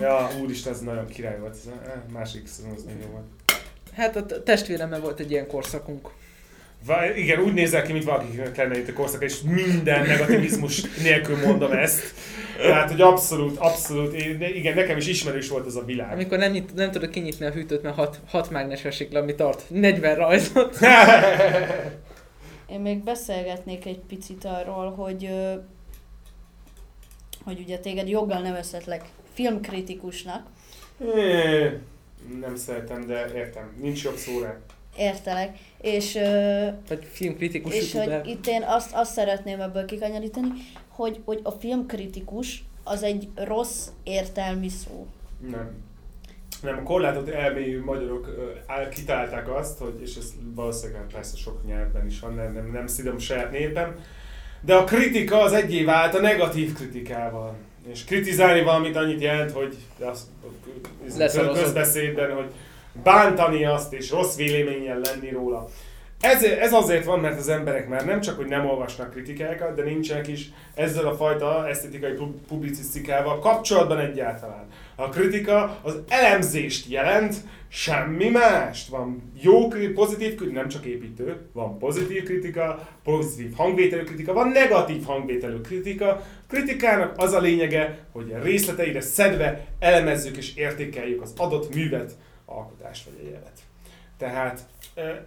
Ja, úristen, ez nagyon király volt. Ez a másik szó, az nagyon jó volt. Hát a testvéremmel volt egy ilyen korszakunk. Igen, úgy nézel ki, mint valakinek lenne itt a korszak, és minden negativizmus nélkül mondom ezt. Tehát, hogy abszolút, abszolút, igen, nekem is ismerős volt ez a világ. Amikor nem, nyit, nem tudod kinyitni a hűtőt, mert hat, hat mágnes esik le, ami tart 40 rajzot. én még beszélgetnék egy picit arról, hogy hogy ugye téged joggal nevezhetlek filmkritikusnak. É, nem szeretem, de értem. Nincs jobb szóra értelek. És, Vagy filmkritikus És hogy itt én azt, azt szeretném ebből kikanyarítani, hogy, hogy a filmkritikus az egy rossz értelmi szó. Nem. Nem, a korlátot elmélyű magyarok kitalálták azt, hogy, és ez valószínűleg persze sok nyelvben is van, nem, nem, nem szidom saját népem, de a kritika az egyé vált a negatív kritikával. És kritizálni valamit annyit jelent, hogy az, közbeszédben, hogy bántani azt, és rossz véleménnyel lenni róla. Ez, ez azért van, mert az emberek már nem csak, hogy nem olvasnak kritikákat, de nincsenek is ezzel a fajta esztetikai publicisztikával kapcsolatban egyáltalán. A kritika az elemzést jelent, semmi mást. Van jó, pozitív kritika, nem csak építő, van pozitív kritika, pozitív hangvételű kritika, van negatív hangvételű kritika. Kritikának az a lényege, hogy a részleteire szedve elemezzük és értékeljük az adott művet, alkotást vagy egyebet. Tehát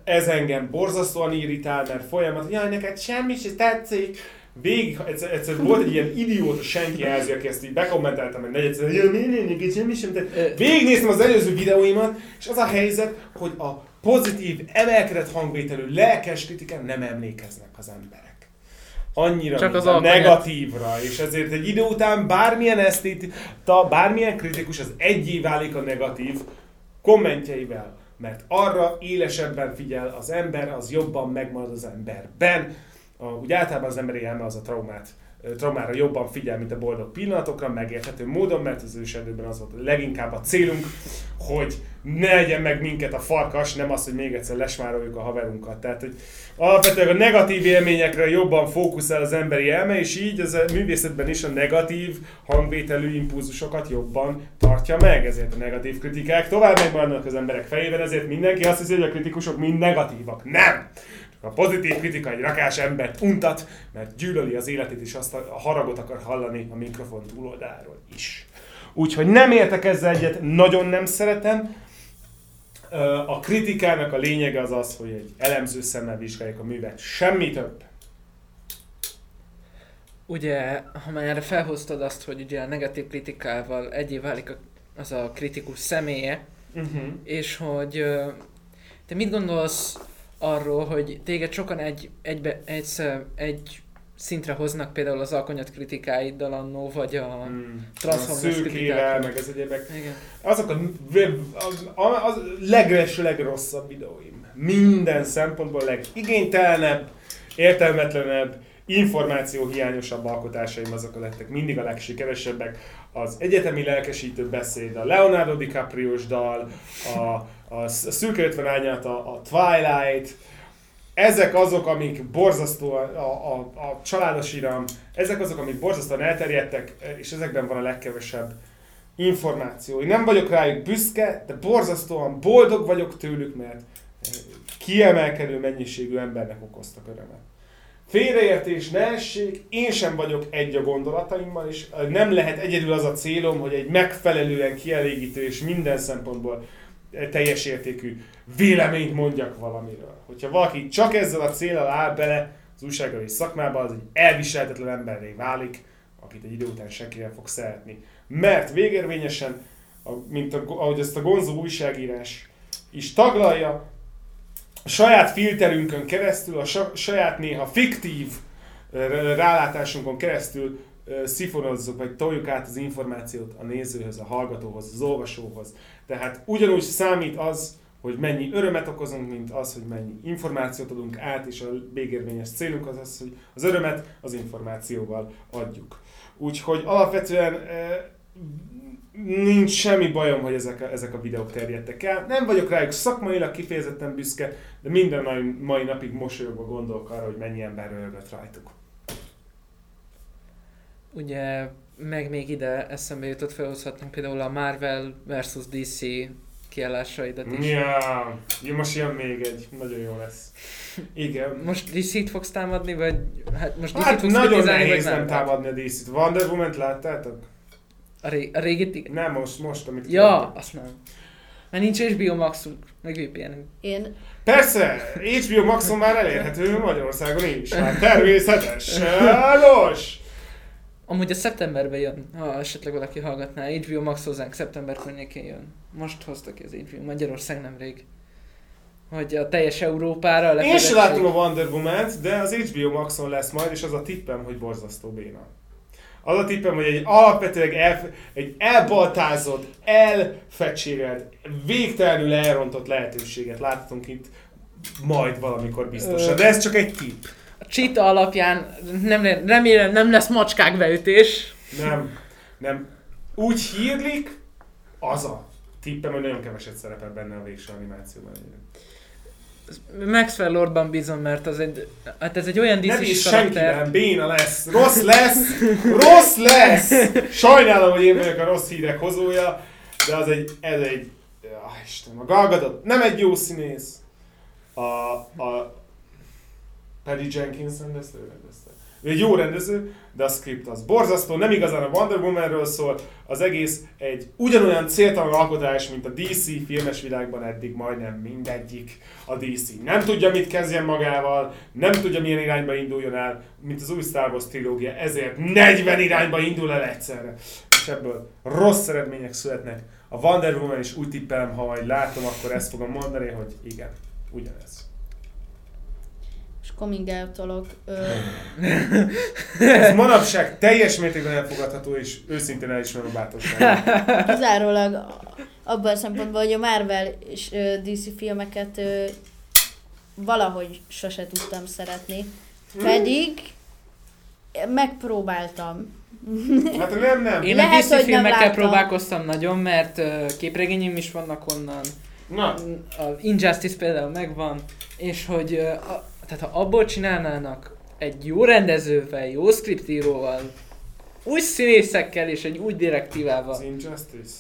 ez engem borzasztóan irritál, mert folyamat, jaj, neked semmi se tetszik, végig, egyszer, egyszer volt egy ilyen idióta senki házi, aki ezt így bekommenteltem, hogy negyedszer, hogy mi, mi, neked semmi sem tetszik. Végignéztem az előző videóimat, és az a helyzet, hogy a pozitív, emelkedett hangvételű, lelkes kritikán nem emlékeznek az emberek annyira, Csak az a negatívra, és ezért egy idő után bármilyen esztéta, bármilyen kritikus, az egyé válik a negatív, kommentjeivel, mert arra élesebben figyel az ember, az jobban megmarad az emberben. A, úgy általában az emberi elme az a traumát traumára jobban figyel, mint a boldog pillanatokra, megérthető módon, mert az ősedőben az volt leginkább a célunk, hogy ne legyen meg minket a farkas, nem az, hogy még egyszer lesmároljuk a haverunkat. Tehát, hogy alapvetően a negatív élményekre jobban fókuszál az emberi elme, és így az a művészetben is a negatív hangvételű impulzusokat jobban tartja meg. Ezért a negatív kritikák tovább megmaradnak az emberek fejében, ezért mindenki azt hiszi, hogy a kritikusok mind negatívak. Nem! A pozitív kritika egy rakás embert untat, mert gyűlöli az életét, és azt a haragot akar hallani a mikrofon túloldáról is. Úgyhogy nem értek ezzel egyet, nagyon nem szeretem. A kritikának a lényege az az, hogy egy elemző szemmel vizsgálják a művet. Semmi több. Ugye, ha már erre felhoztad azt, hogy ugye a negatív kritikával egyé válik az a kritikus személye, uh-huh. és hogy te mit gondolsz arról, hogy téged sokan egy, egybe, egy, egy szintre hoznak például az alkonyat kritikáiddal annó, vagy a hmm. Transformers kritikákkal. meg ez egyébek. Igen. Azok a, a, a, a legres, legrosszabb videóim. Minden szempontból legigénytelenebb, értelmetlenebb, információ hiányosabb alkotásaim azok a lettek mindig a legsikeresebbek. Az egyetemi lelkesítő beszéd, a Leonardo DiCaprio-s dal, a, a, szürke 50 ányát, a, a Twilight, ezek azok, amik borzasztóan, a, a, a családos iram, ezek azok, amik borzasztóan elterjedtek, és ezekben van a legkevesebb információ. Én nem vagyok rájuk büszke, de borzasztóan boldog vagyok tőlük, mert kiemelkedő mennyiségű embernek okoztak örömet. Félreértés ne essék, én sem vagyok egy a gondolataimmal, és nem lehet egyedül az a célom, hogy egy megfelelően kielégítő és minden szempontból teljes értékű véleményt mondjak valamiről. Hogyha valaki csak ezzel a célral áll bele az újságírói szakmába, az egy elviselhetetlen emberré válik, akit egy idő után senki nem fog szeretni. Mert végérvényesen, mint a, ahogy ezt a Gonzó újságírás is taglalja, a saját filterünkön keresztül, a saját néha fiktív rálátásunkon keresztül szifonozzuk, vagy toljuk át az információt a nézőhöz, a hallgatóhoz, az olvasóhoz. Tehát ugyanúgy számít az, hogy mennyi örömet okozunk, mint az, hogy mennyi információt adunk át, és a végérvényes célunk az az, hogy az örömet az információval adjuk. Úgyhogy alapvetően nincs semmi bajom, hogy ezek a, ezek a videók terjedtek el. Nem vagyok rájuk szakmailag kifejezetten büszke, de minden mai, mai napig mosolyogva gondolok arra, hogy mennyi ember röhögött rajtuk. Ugye, meg még ide eszembe jutott, felhozhatnunk például a Marvel versus DC kiállásaidat is. Ja, ja, most jön még egy, nagyon jó lesz. Igen. Most DC-t fogsz támadni, vagy hát most DC-t hát fogsz nagyon nehéz nem támadni a DC-t. Wonder Woman-t láttátok? A, ré- a régit igen. Nem, most, most, amit Ja, kérdez. azt nem. Mert nincs HBO Maxunk, meg vpn Én... Persze, HBO Maxon már elérhető Magyarországon is. Hát természetes. Nos! [LAUGHS] Amúgy a szeptemberben jön, ha esetleg valaki hallgatná. HBO Max hozzánk szeptember környékén jön. Most hoztak ki az HBO, Magyarország nemrég. Hogy a teljes Európára Én sem láttam a Wonder woman de az HBO Maxon lesz majd, és az a tippem, hogy borzasztó béna. Az a tippem, hogy egy alapvetően el, egy elbaltázott, elfecsérelt, végtelenül elrontott lehetőséget láthatunk itt majd valamikor biztosan. De ez csak egy tipp. Csita alapján nem, remélem nem lesz macskák beütés. Nem, nem. Úgy hírlik, az a tippem, hogy nagyon keveset szerepel benne a végső animációban. Maxwell Lordban bízom, mert az egy, hát ez egy olyan dc is karakter. béna lesz, rossz lesz, rossz lesz! Sajnálom, hogy én vagyok a rossz hírek hozója, de az egy, ez egy, ah, Istenem, a Galgadot nem egy jó színész. A, a Paddy Jenkins rendezte, ő rendezte. Ő egy jó rendező, de a script az borzasztó, nem igazán a Wonder Woman-ről szól, az egész egy ugyanolyan céltalan alkotás, mint a DC filmes világban eddig majdnem mindegyik. A DC nem tudja, mit kezdjen magával, nem tudja, milyen irányba induljon el, mint az új Star Wars trilógia, ezért 40 irányba indul el egyszerre. És ebből rossz eredmények születnek. A Wonder Woman is úgy tippelem, ha majd látom, akkor ezt fogom mondani, hogy igen, ugyanez coming out Ez manapság teljes mértékben elfogadható, és őszintén elismerem a bátorságot. [LAUGHS] Kizárólag abban a szempontból, hogy a Marvel és DC filmeket valahogy sose tudtam szeretni. Pedig megpróbáltam. Hát nem, nem. Én Lehet, a DC filmekkel próbálkoztam nagyon, mert képregényim is vannak onnan. Na. A Injustice például megvan, és hogy a, tehát ha abból csinálnának egy jó rendezővel, jó szkriptíróval, új színészekkel és egy új direktívával. Az Injustice?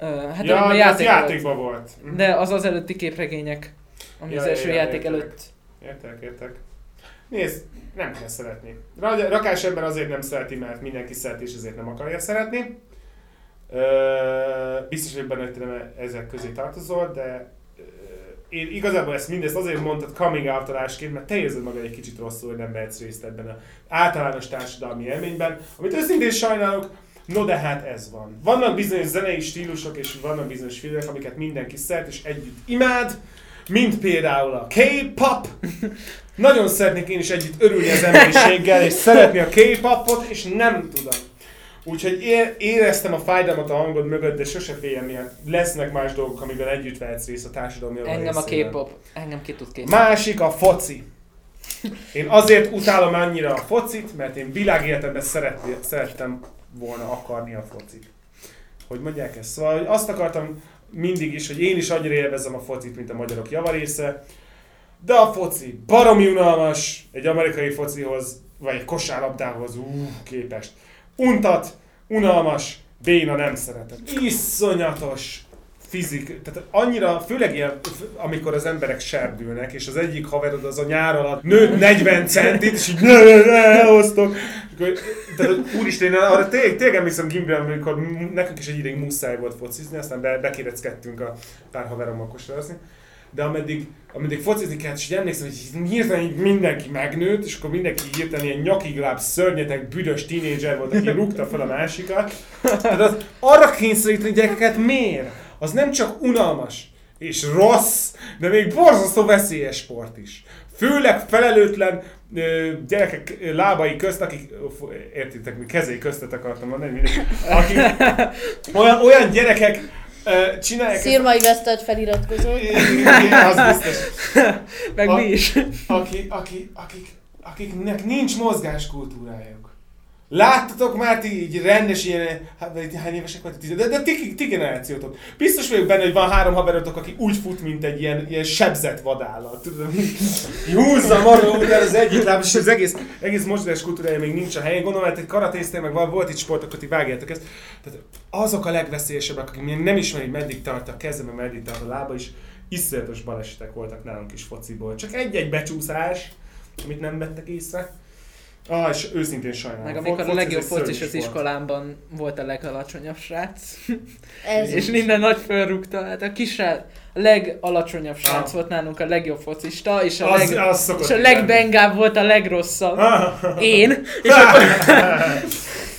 Uh, hát ja, a játék játékban volt. Mhm. De az az előtti képregények, ami ja, az első ja, játék ja, előtt Értek, értek. Nézd, nem kell szeretni. Rakás ember azért nem szereti, mert mindenki szereti, és ezért nem akarja szeretni. biztos, hogy benne, hogy ezek közé tartozol, de én igazából ezt mindezt azért mondtad coming out mert te érzed magad egy kicsit rosszul, hogy nem vehetsz részt ebben az általános társadalmi élményben, amit őszintén sajnálok, no de hát ez van. Vannak bizonyos zenei stílusok, és vannak bizonyos filmek, amiket mindenki szeret, és együtt imád, mint például a K-pop. Nagyon szeretnék én is együtt örülni az emberiséggel, és szeretni a K-popot, és nem tudom. Úgyhogy éreztem a fájdalmat a hangod mögött, de sose féljen miatt. Lesznek más dolgok, amiben együtt vehetsz részt a társadalmi Engem a K-pop, engem ki tud képzelni. Másik a foci. Én azért utálom annyira a focit, mert én világéletemben szerettem volna akarni a focit. Hogy mondják ezt? Szóval hogy azt akartam mindig is, hogy én is annyira élvezem a focit, mint a magyarok javarésze, de a foci baromi unalmas egy amerikai focihoz, vagy egy kosárlabdához, ú, képest. Untat, unalmas, béna nem szeretem. Iszonyatos fizik, tehát annyira, főleg ilyen, amikor az emberek serdülnek, és az egyik haverod az a nyár alatt nőtt 40 centit, és így elhoztok. Tehát úristen, én arra tényleg, tényleg emlékszem Gimben, amikor nekünk is egy ideig muszáj volt focizni, aztán be, bekéreckedtünk a pár haverommal kosarazni de ameddig, ameddig focizni kellett, és emlékszem, hogy hirtelen így mindenki megnőtt, és akkor mindenki hirtelen ilyen nyakigláb, szörnyetek, büdös tínédzser volt, aki rúgta fel a másikat. Tehát az arra kényszeríteni gyerekeket miért? Az nem csak unalmas és rossz, de még borzasztó veszélyes sport is. Főleg felelőtlen ö, gyerekek lábai közt, akik, értitek, mi kezei köztet akartam mondani, akik, [LAUGHS] olyan, olyan gyerekek, csinálják... Szírmai vesztett feliratkozó. Igen, az biztos. Meg a, mi is. Aki, aki, akik, akiknek nincs mozgáskultúrájuk. Láttatok már ti így rendes ilyen, hát, hány évesek vagytok? De, de ti, ti generációtok. Biztos vagyok benne, hogy van három haverotok, aki úgy fut, mint egy ilyen, ilyen sebzett vadállat. Tudod, húzza maga után az egyik láb, és az egész, egész mozgás kultúrája még nincs a helyén. Gondolom, hogy egy karatésztél, meg volt itt sport, akkor ti vágjátok ezt. Tehát azok a legveszélyesebbek, akik nem ismerik, meddig tart a kezem, meddig tart a lába, és iszonyatos balesetek voltak nálunk is fociból. Csak egy-egy becsúszás, amit nem vettek észre Ah, és őszintén sajnálom. Meg amikor a legjobb focis az iskolámban volt a legalacsonyabb srác. Ez [LAUGHS] és minden nagy fölrúgta. Hát a kis a legalacsonyabb srác ah. volt nálunk a legjobb focista, és a, az, leg, az és a legbengább volt a legrosszabb. Ah. Én. És [LAUGHS] akkor... [LAUGHS]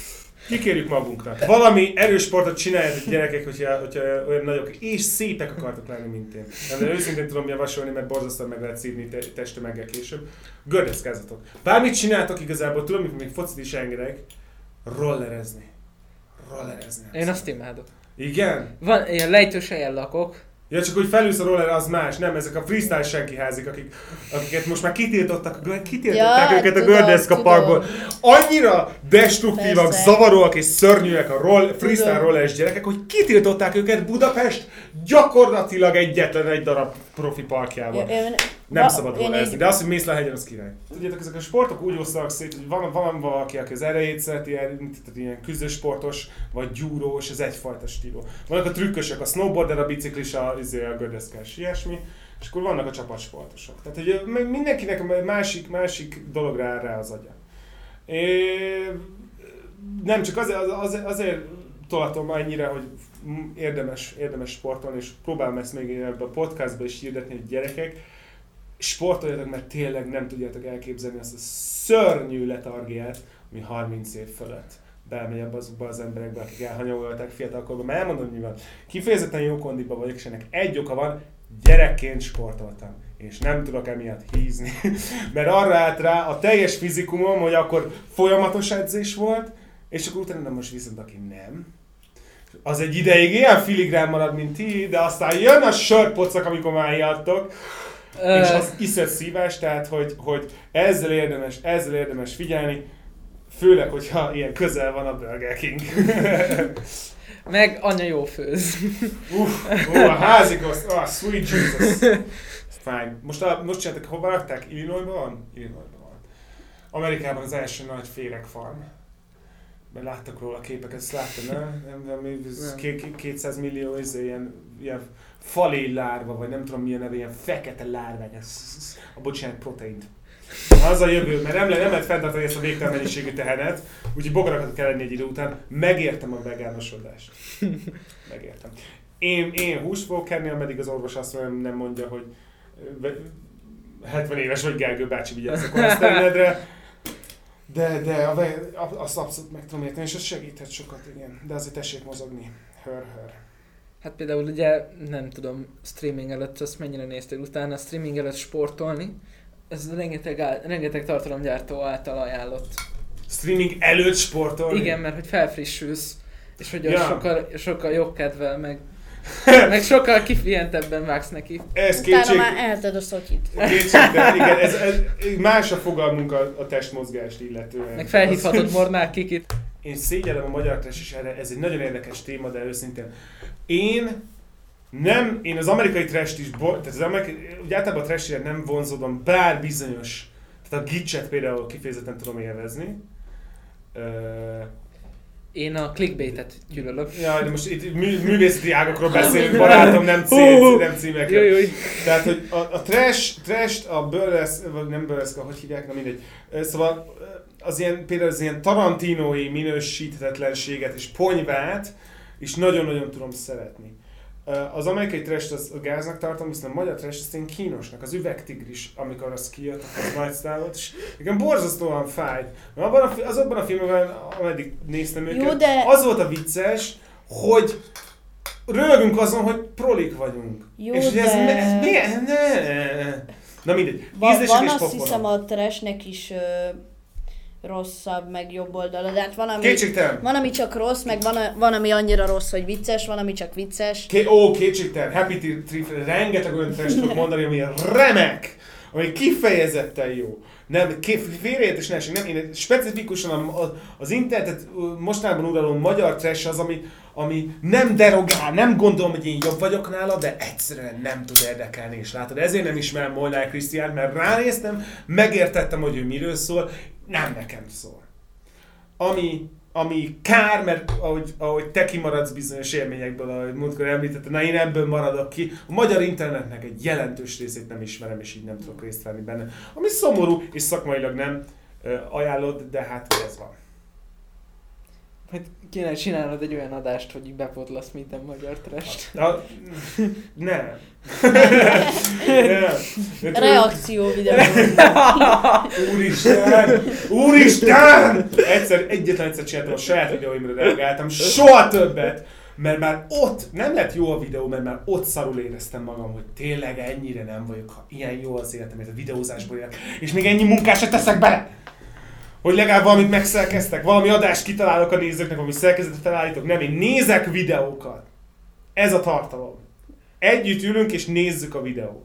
Kikérjük magunknak. Valami erős sportot csináljatok gyerekek, hogyha, hogyha olyan nagyok és szépek akartok lenni, mint én. De őszintén tudom javasolni, mert borzasztóan meg lehet szívni te- testemeggel később. Gördeszkázzatok. Bármit csináltok igazából, tudom, hogy még focit is engedek, rollerezni. Rollerezni. Én azt imádok. Igen? Van, ilyen lejtős helyen lakok, Ja, csak hogy felülsz a roller, az más. Nem, ezek a freestyle senki házik, akik, akiket most már kitiltottak, kitiltották ja, őket tudom, a Gördeszka Parkból. Annyira destruktívak, Persze. zavaróak és szörnyűek a roll, freestyle rolleres gyerekek, hogy kitiltották őket Budapest gyakorlatilag egyetlen egy darab profi parkjában. Ja, én, nem szabad rollerezni, de az, hogy mész le a hegyen, az király. Tudjátok, ezek a sportok úgy osztanak szét, hogy van, van valaki, aki az erejét szereti, ilyen, ilyen küzdősportos, vagy gyúrós, ez egyfajta stíló. Vannak a trükkösök, a snowboarder, a biciklis, a, izé, a gördeszkás, ilyesmi. És akkor vannak a csapatsportosok. Tehát, hogy mindenkinek másik, másik dolog rá, rá az agya. É, nem csak azért, azért, azért tolatom annyira, hogy érdemes, érdemes sportolni, és próbálom ezt még ebbe a podcastba is hirdetni, hogy gyerekek, sportoljatok, mert tényleg nem tudjátok elképzelni azt a szörnyű letargiát, ami 30 év fölött bemegy abba azokba az emberekbe, akik elhanyagolták fiatalkorban. Mert elmondom, hogy mi van. Kifejezetten jó kondiba vagyok, és ennek egy oka van, gyerekként sportoltam. És nem tudok emiatt hízni. [LAUGHS] Mert arra állt rá a teljes fizikumom, hogy akkor folyamatos edzés volt, és akkor utána most viszont aki nem, az egy ideig ilyen filigrán marad, mint ti, de aztán jön a sörpocak, amikor már játtok, és az iszett szívás, tehát hogy, hogy ezzel érdemes, ezzel érdemes figyelni, főleg, hogyha ilyen közel van a Burger King. [LAUGHS] Meg anya jó főz. Uff, ó, a házikoszt, oh, sweet Jesus. Fine. Most, a, most csináltak, hova rakták? Illinoisban van? Illinoisban van. Amerikában az első nagy félek farm mert láttak róla a képeket, ezt láttad, nem? nem, nem, nem. 200 millió izé, ilyen, ilyen falé lárva, vagy nem tudom milyen neve, ilyen fekete lárvák, a bocsánat, proteint. Az a jövő, mert nem, nem lehet fenntartani ezt a végtelen mennyiségű tehenet, úgyhogy bogarakat kell lenni egy idő után. Megértem a vegánosodást. Megértem. Én, én húst fogok kenni, ameddig az orvos azt nem, nem mondja, hogy 70 éves vagy Gergő bácsi vigyázz a koleszterinedre. De, de a, azt abszolút meg tudom érteni, és az segíthet sokat, igen. De azért tessék mozogni. Hör, hör. Hát például ugye, nem tudom, streaming előtt azt mennyire néztél utána, streaming előtt sportolni, ez rengeteg, rengeteg tartalomgyártó által ajánlott. Streaming előtt sportolni? Igen, mert hogy felfrissülsz, és hogy ja. sokkal, sokkal jobb kedvel, meg [LAUGHS] meg sokkal kifihentebben vágsz neki. Ez Utána kétség... már elted a szotyit. Kétségtelen, igen, ez, ez, más a fogalmunk a, a testmozgást illetően. Meg felhívhatod Mornál Kikit. Én szégyellem a magyar test, és erre ez egy nagyon érdekes téma, de őszintén. Én nem, én az amerikai trash is, tehát az amerikai, úgy általában a trash nem vonzódom, bár bizonyos, tehát a gicset például kifejezetten tudom élvezni. Uh, én a clickbaitet gyűlölök. Ja, de most itt mű, művészeti ágakról [LAUGHS] beszélünk, barátom, nem, cím, nem címekről. Jó, jó. Tehát, hogy a, a trash, trash a burlesque, vagy nem burlesque, hogy hívják, na mindegy. Szóval az ilyen, például az ilyen tarantinói minősíthetetlenséget és ponyvát is nagyon-nagyon tudom szeretni. Az amerikai trash az a gáznak tartom, viszont a magyar trash az én kínosnak. Az üvegtigris, amikor az kijött, az nagy sztávot, és igen, borzasztóan fájt. Abban a, azokban a filmekben, ameddig néztem őket, Jó, de... az volt a vicces, hogy rögünk azon, hogy prolik vagyunk. Jó, és de... ez, ez milyen? Ne. Na mindegy. Va, van azt hiszem a trashnek is uh rosszabb, meg jobb oldala. De hát van, ami, van, ami csak rossz, meg van, van, ami annyira rossz, hogy vicces, van, ami csak vicces. Ké- ó, kétségtelen, Happy Tree, rengeteg olyan tudok mondani, ami remek, ami kifejezetten jó. Nem, félreértés ne nem, én specifikusan az internetet mostanában uraló magyar trash az, ami, ami nem derogál, nem gondolom, hogy én jobb vagyok nála, de egyszerűen nem tud érdekelni, és látod, ezért nem ismerem Molnár Krisztián, mert ránéztem, megértettem, hogy ő miről szól, nem nekem szól. Ami, ami kár, mert ahogy, ahogy te kimaradsz bizonyos élményekből, ahogy múltkor említette, na én ebből maradok ki. A magyar internetnek egy jelentős részét nem ismerem, és így nem tudok részt venni benne. Ami szomorú, és szakmailag nem ajánlod, de hát ez van. Hát kéne csinálnod egy olyan adást, hogy így bepotlasz minden magyar trest. Na, nem. nem. [LAUGHS] Reakció videó. [LAUGHS] Úristen! Úristen! Egyszer, egyetlen egyszer csináltam a saját videóimra reagáltam, soha többet! Mert már ott nem lett jó a videó, mert már ott szarul éreztem magam, hogy tényleg ennyire nem vagyok, ha ilyen jó az életem, ez a videózásból élek, és még ennyi munkásra teszek bele! Hogy legalább valamit megszerkeztek, valami adást kitalálok a nézőknek, valami szerkezetet felállítok. Nem, én nézek videókat. Ez a tartalom. Együtt ülünk és nézzük a videókat.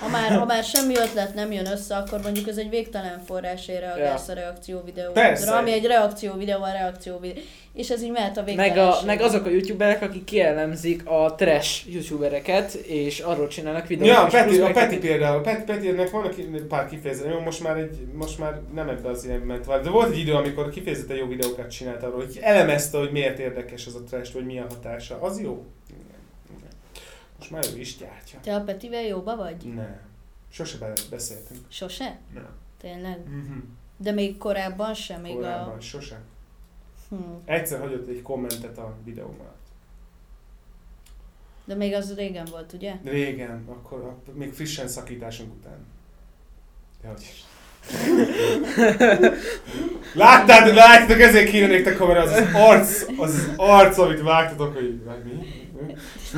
Ha már, ha már semmi ötlet nem jön össze, akkor mondjuk ez egy végtelen forrás reagálsz ja. a reakció videó. Persze. Ami egy reakció videó, a reakció videó. És ez így mehet a meg, a, meg azok a youtuberek, akik kielemzik a trash youtubereket, és arról csinálnak videókat. Ja, Peti, a Peti például. Peti, Petinek van pár kifejezet, jó, most már, egy, most már nem ebbe az ilyen ment De volt egy idő, amikor kifejezetten jó videókat csinált arról, hogy elemezte, hogy miért érdekes az a trash, vagy mi a hatása. Az jó. Most már ő is gyártja. Te a Petivel jóba vagy? Nem. Sose beszéltünk. Sose? Nem. Tényleg? Mm-hmm. De még korábban sem? Még korábban, a... sose. Hmm. Egyszer hagyott egy kommentet a videómmal. De még az régen volt, ugye? Régen, akkor a, még frissen szakításunk után. De hogy Láttad, látjátok, ezért kéne nektek kamera, az az arc, az, az arc, amit vágtatok, hogy mi?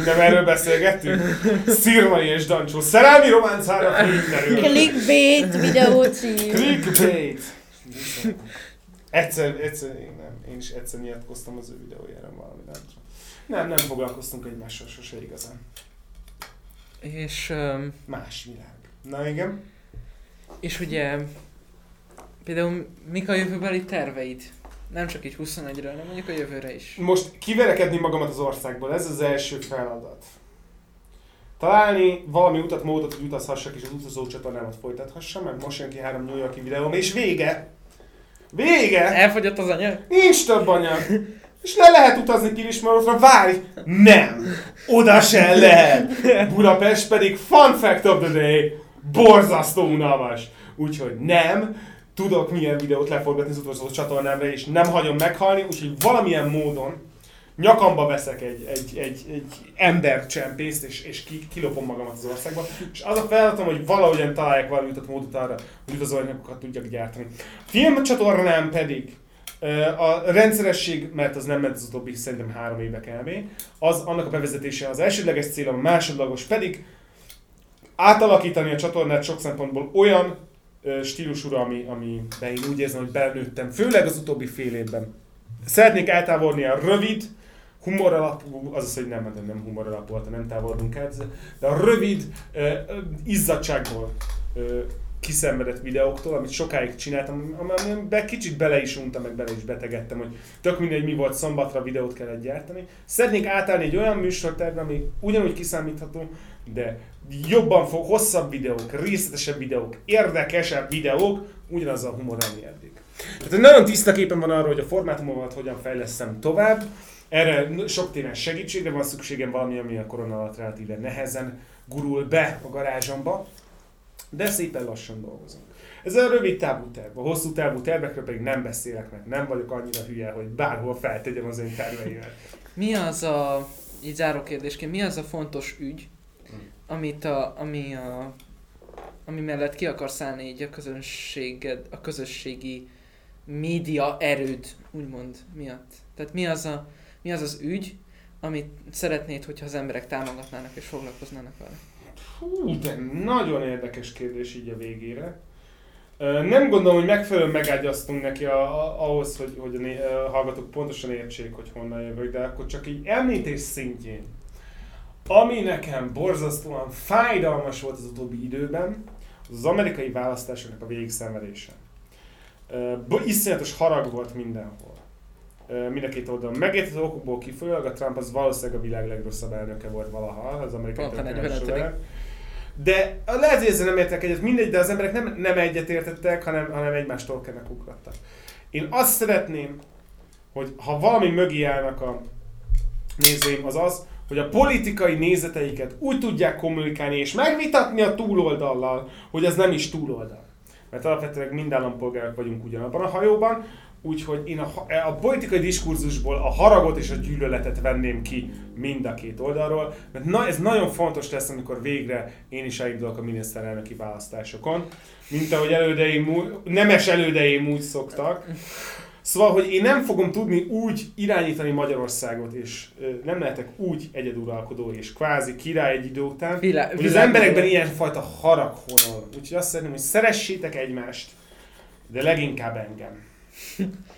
Nem erről beszélgettünk? Szirmai és Dancsó. Szerelmi románcára filmnerül. Clickbait videó cím. Clickbait. Egyszer, egyszer, én nem. Én is egyszer nyilatkoztam az ő videójára valami, nem Nem, nem foglalkoztunk egymással sose igazán. És... Um, Más világ. Na igen. És ugye... Például mik a jövőbeli terveid? Nem csak így 21-ről, hanem mondjuk a jövőre is. Most kiverekedni magamat az országból, ez az első feladat. Találni valami utat, módot, hogy utazhassak és az utazó csatornámat folytathassam, mert most jön ki három New Yorki videóm, és vége! Vége! Elfogyott az anyag? Nincs több anyag. És le lehet utazni Kilismarotra, várj! Nem! Oda se lehet! Budapest pedig fun fact of the day, borzasztó unalmas. Úgyhogy nem, tudok milyen videót leforgatni az utolsó csatornámra, és nem hagyom meghalni, úgyhogy valamilyen módon nyakamba veszek egy, egy, egy, egy embercsempészt, és, és ki, kilopom magamat az országba, és az a feladatom, hogy valahogyan találják valami utat módot arra, hogy utazóanyagokat tudjak gyártani. Filmcsatornám pedig a rendszeresség, mert az nem ment az utóbbi szerintem három éve kb. Az annak a bevezetése az elsődleges célom, a másodlagos pedig átalakítani a csatornát sok szempontból olyan stílusúra, ami, ami én úgy érzem, hogy belnőttem, főleg az utóbbi fél évben. Szeretnék eltávolni a rövid, humor alapú, azaz, hogy nem, nem, nem humor alapú, nem távolodunk el, de a rövid uh, izzadságból uh, kiszenvedett videóktól, amit sokáig csináltam, amiben kicsit bele is untam, meg bele is betegedtem, hogy tök mindegy, mi volt szombatra videót kellett gyártani. Szeretnék átállni egy olyan műsortervre, ami ugyanúgy kiszámítható, de jobban fog, hosszabb videók, részletesebb videók, érdekesebb videók, ugyanaz a humor, ami eddig. Tehát nagyon tiszta képen van arról, hogy a formátumomat hogyan fejlesztem tovább. Erre sok téren segítségre van szükségem, valami, ami a korona alatt relatíve nehezen gurul be a garázsomba, de szépen lassan dolgozunk. Ez a rövid távú terv. A hosszú távú tervekről pedig nem beszélek, mert nem vagyok annyira hülye, hogy bárhol feltegyem az én terveimet. Mi az a, így záró kérdésként, mi az a fontos ügy, amit a, ami, a, ami mellett ki akarsz állni így a közönséged, a közösségi média erőd, úgymond, miatt? Tehát mi az, a, mi az az ügy, amit szeretnéd, hogyha az emberek támogatnának és foglalkoznának vele? Hú, de nagyon érdekes kérdés így a végére. Nem gondolom, hogy megfelelően megágyaztunk neki a, a, ahhoz, hogy, hogy a, né, a hallgatók pontosan értsék, hogy honnan jövök, de akkor csak így említés szintjén. Ami nekem borzasztóan fájdalmas volt az utóbbi időben, az az amerikai választásoknak a végigszenvedése. Uh, iszonyatos harag volt mindenhol. Uh, mind a két oldalon. Megértett okokból kifolyólag a Trump az valószínűleg a világ legrosszabb elnöke volt valaha, az amerikai történelem De lehet, hogy ezzel nem értek egyet, mindegy, de az emberek nem, nem egyet értettek, hanem, hanem egymástól kennek ugrattak. Én azt szeretném, hogy ha valami mögé állnak a nézőim, az az, hogy a politikai nézeteiket úgy tudják kommunikálni és megvitatni a túloldallal, hogy ez nem is túloldal. Mert alapvetően mind állampolgárok vagyunk ugyanabban a hajóban, úgyhogy én a, a politikai diskurzusból a haragot és a gyűlöletet venném ki mind a két oldalról, mert na, ez nagyon fontos lesz, amikor végre én is elindulok a miniszterelnöki választásokon, mint ahogy elődeim, nemes elődeim úgy szoktak. Szóval, hogy én nem fogom tudni úgy irányítani Magyarországot, és nem lehetek úgy egyeduralkodó és kvázi király egy idő után, Vilá- hogy az emberekben ilyenfajta harag honol. Úgyhogy azt szeretném, hogy szeressétek egymást, de leginkább engem. [LAUGHS]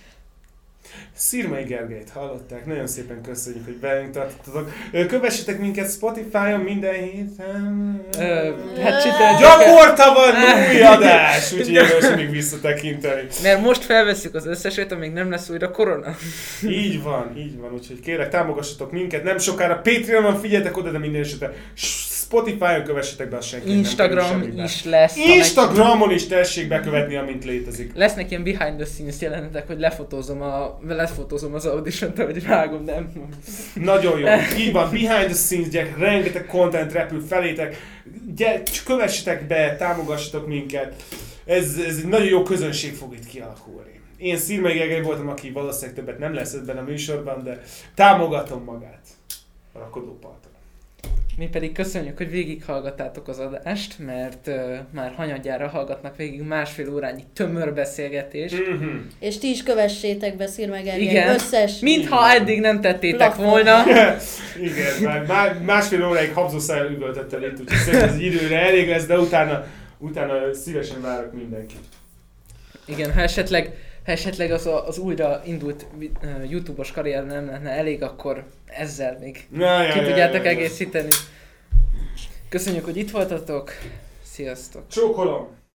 Szirmai Gergelyt hallották, nagyon szépen köszönjük, hogy velünk tartottatok. Kövessetek minket Spotify-on minden héten. hát Gyakorta van [LAUGHS] új adás, úgyhogy érdemes még visszatekinteni. Mert most felveszünk az összeset, amíg nem lesz újra korona. [LAUGHS] így van, így van, úgyhogy kérlek támogassatok minket, nem sokára Patreonon figyeljetek oda, de minden esetre Spotify-on kövessetek be, a senki Instagram nem is lesz. Instagramon is tessék bekövetni, amint létezik. Lesznek ilyen behind the scenes jelenetek, hogy lefotózom, a, lefotózom az audition hogy vágom, nem. Nagyon jó. Így van, behind the scenes, gyerek, rengeteg content repül felétek. Gyere, kövessetek be, támogassatok minket. Ez, ez egy nagyon jó közönség fog itt kialakulni. Én Szirmai Gergely voltam, aki valószínűleg többet nem lesz ebben a műsorban, de támogatom magát a rakodóparton. Mi pedig köszönjük, hogy végighallgattátok az adást, mert uh, már hanyadjára hallgatnak végig másfél órányi tömör beszélgetés. Mm-hmm. És ti is kövessétek be Szirmeger Igen. összes... Mintha eddig nem tettétek platform. volna. [LAUGHS] Igen, már, már másfél óráig habzószájjal üvöltettem itt, úgyhogy szerintem az időre elég lesz, de utána, utána szívesen várok mindenkit. Igen, ha esetleg ha esetleg az, a, az újra indult uh, YouTube-os karrier nem lenne elég, akkor ezzel még ja, ja, ki ja, tudjátok ja, ja, egészíteni. Köszönjük, hogy itt voltatok. Sziasztok! Csókolom!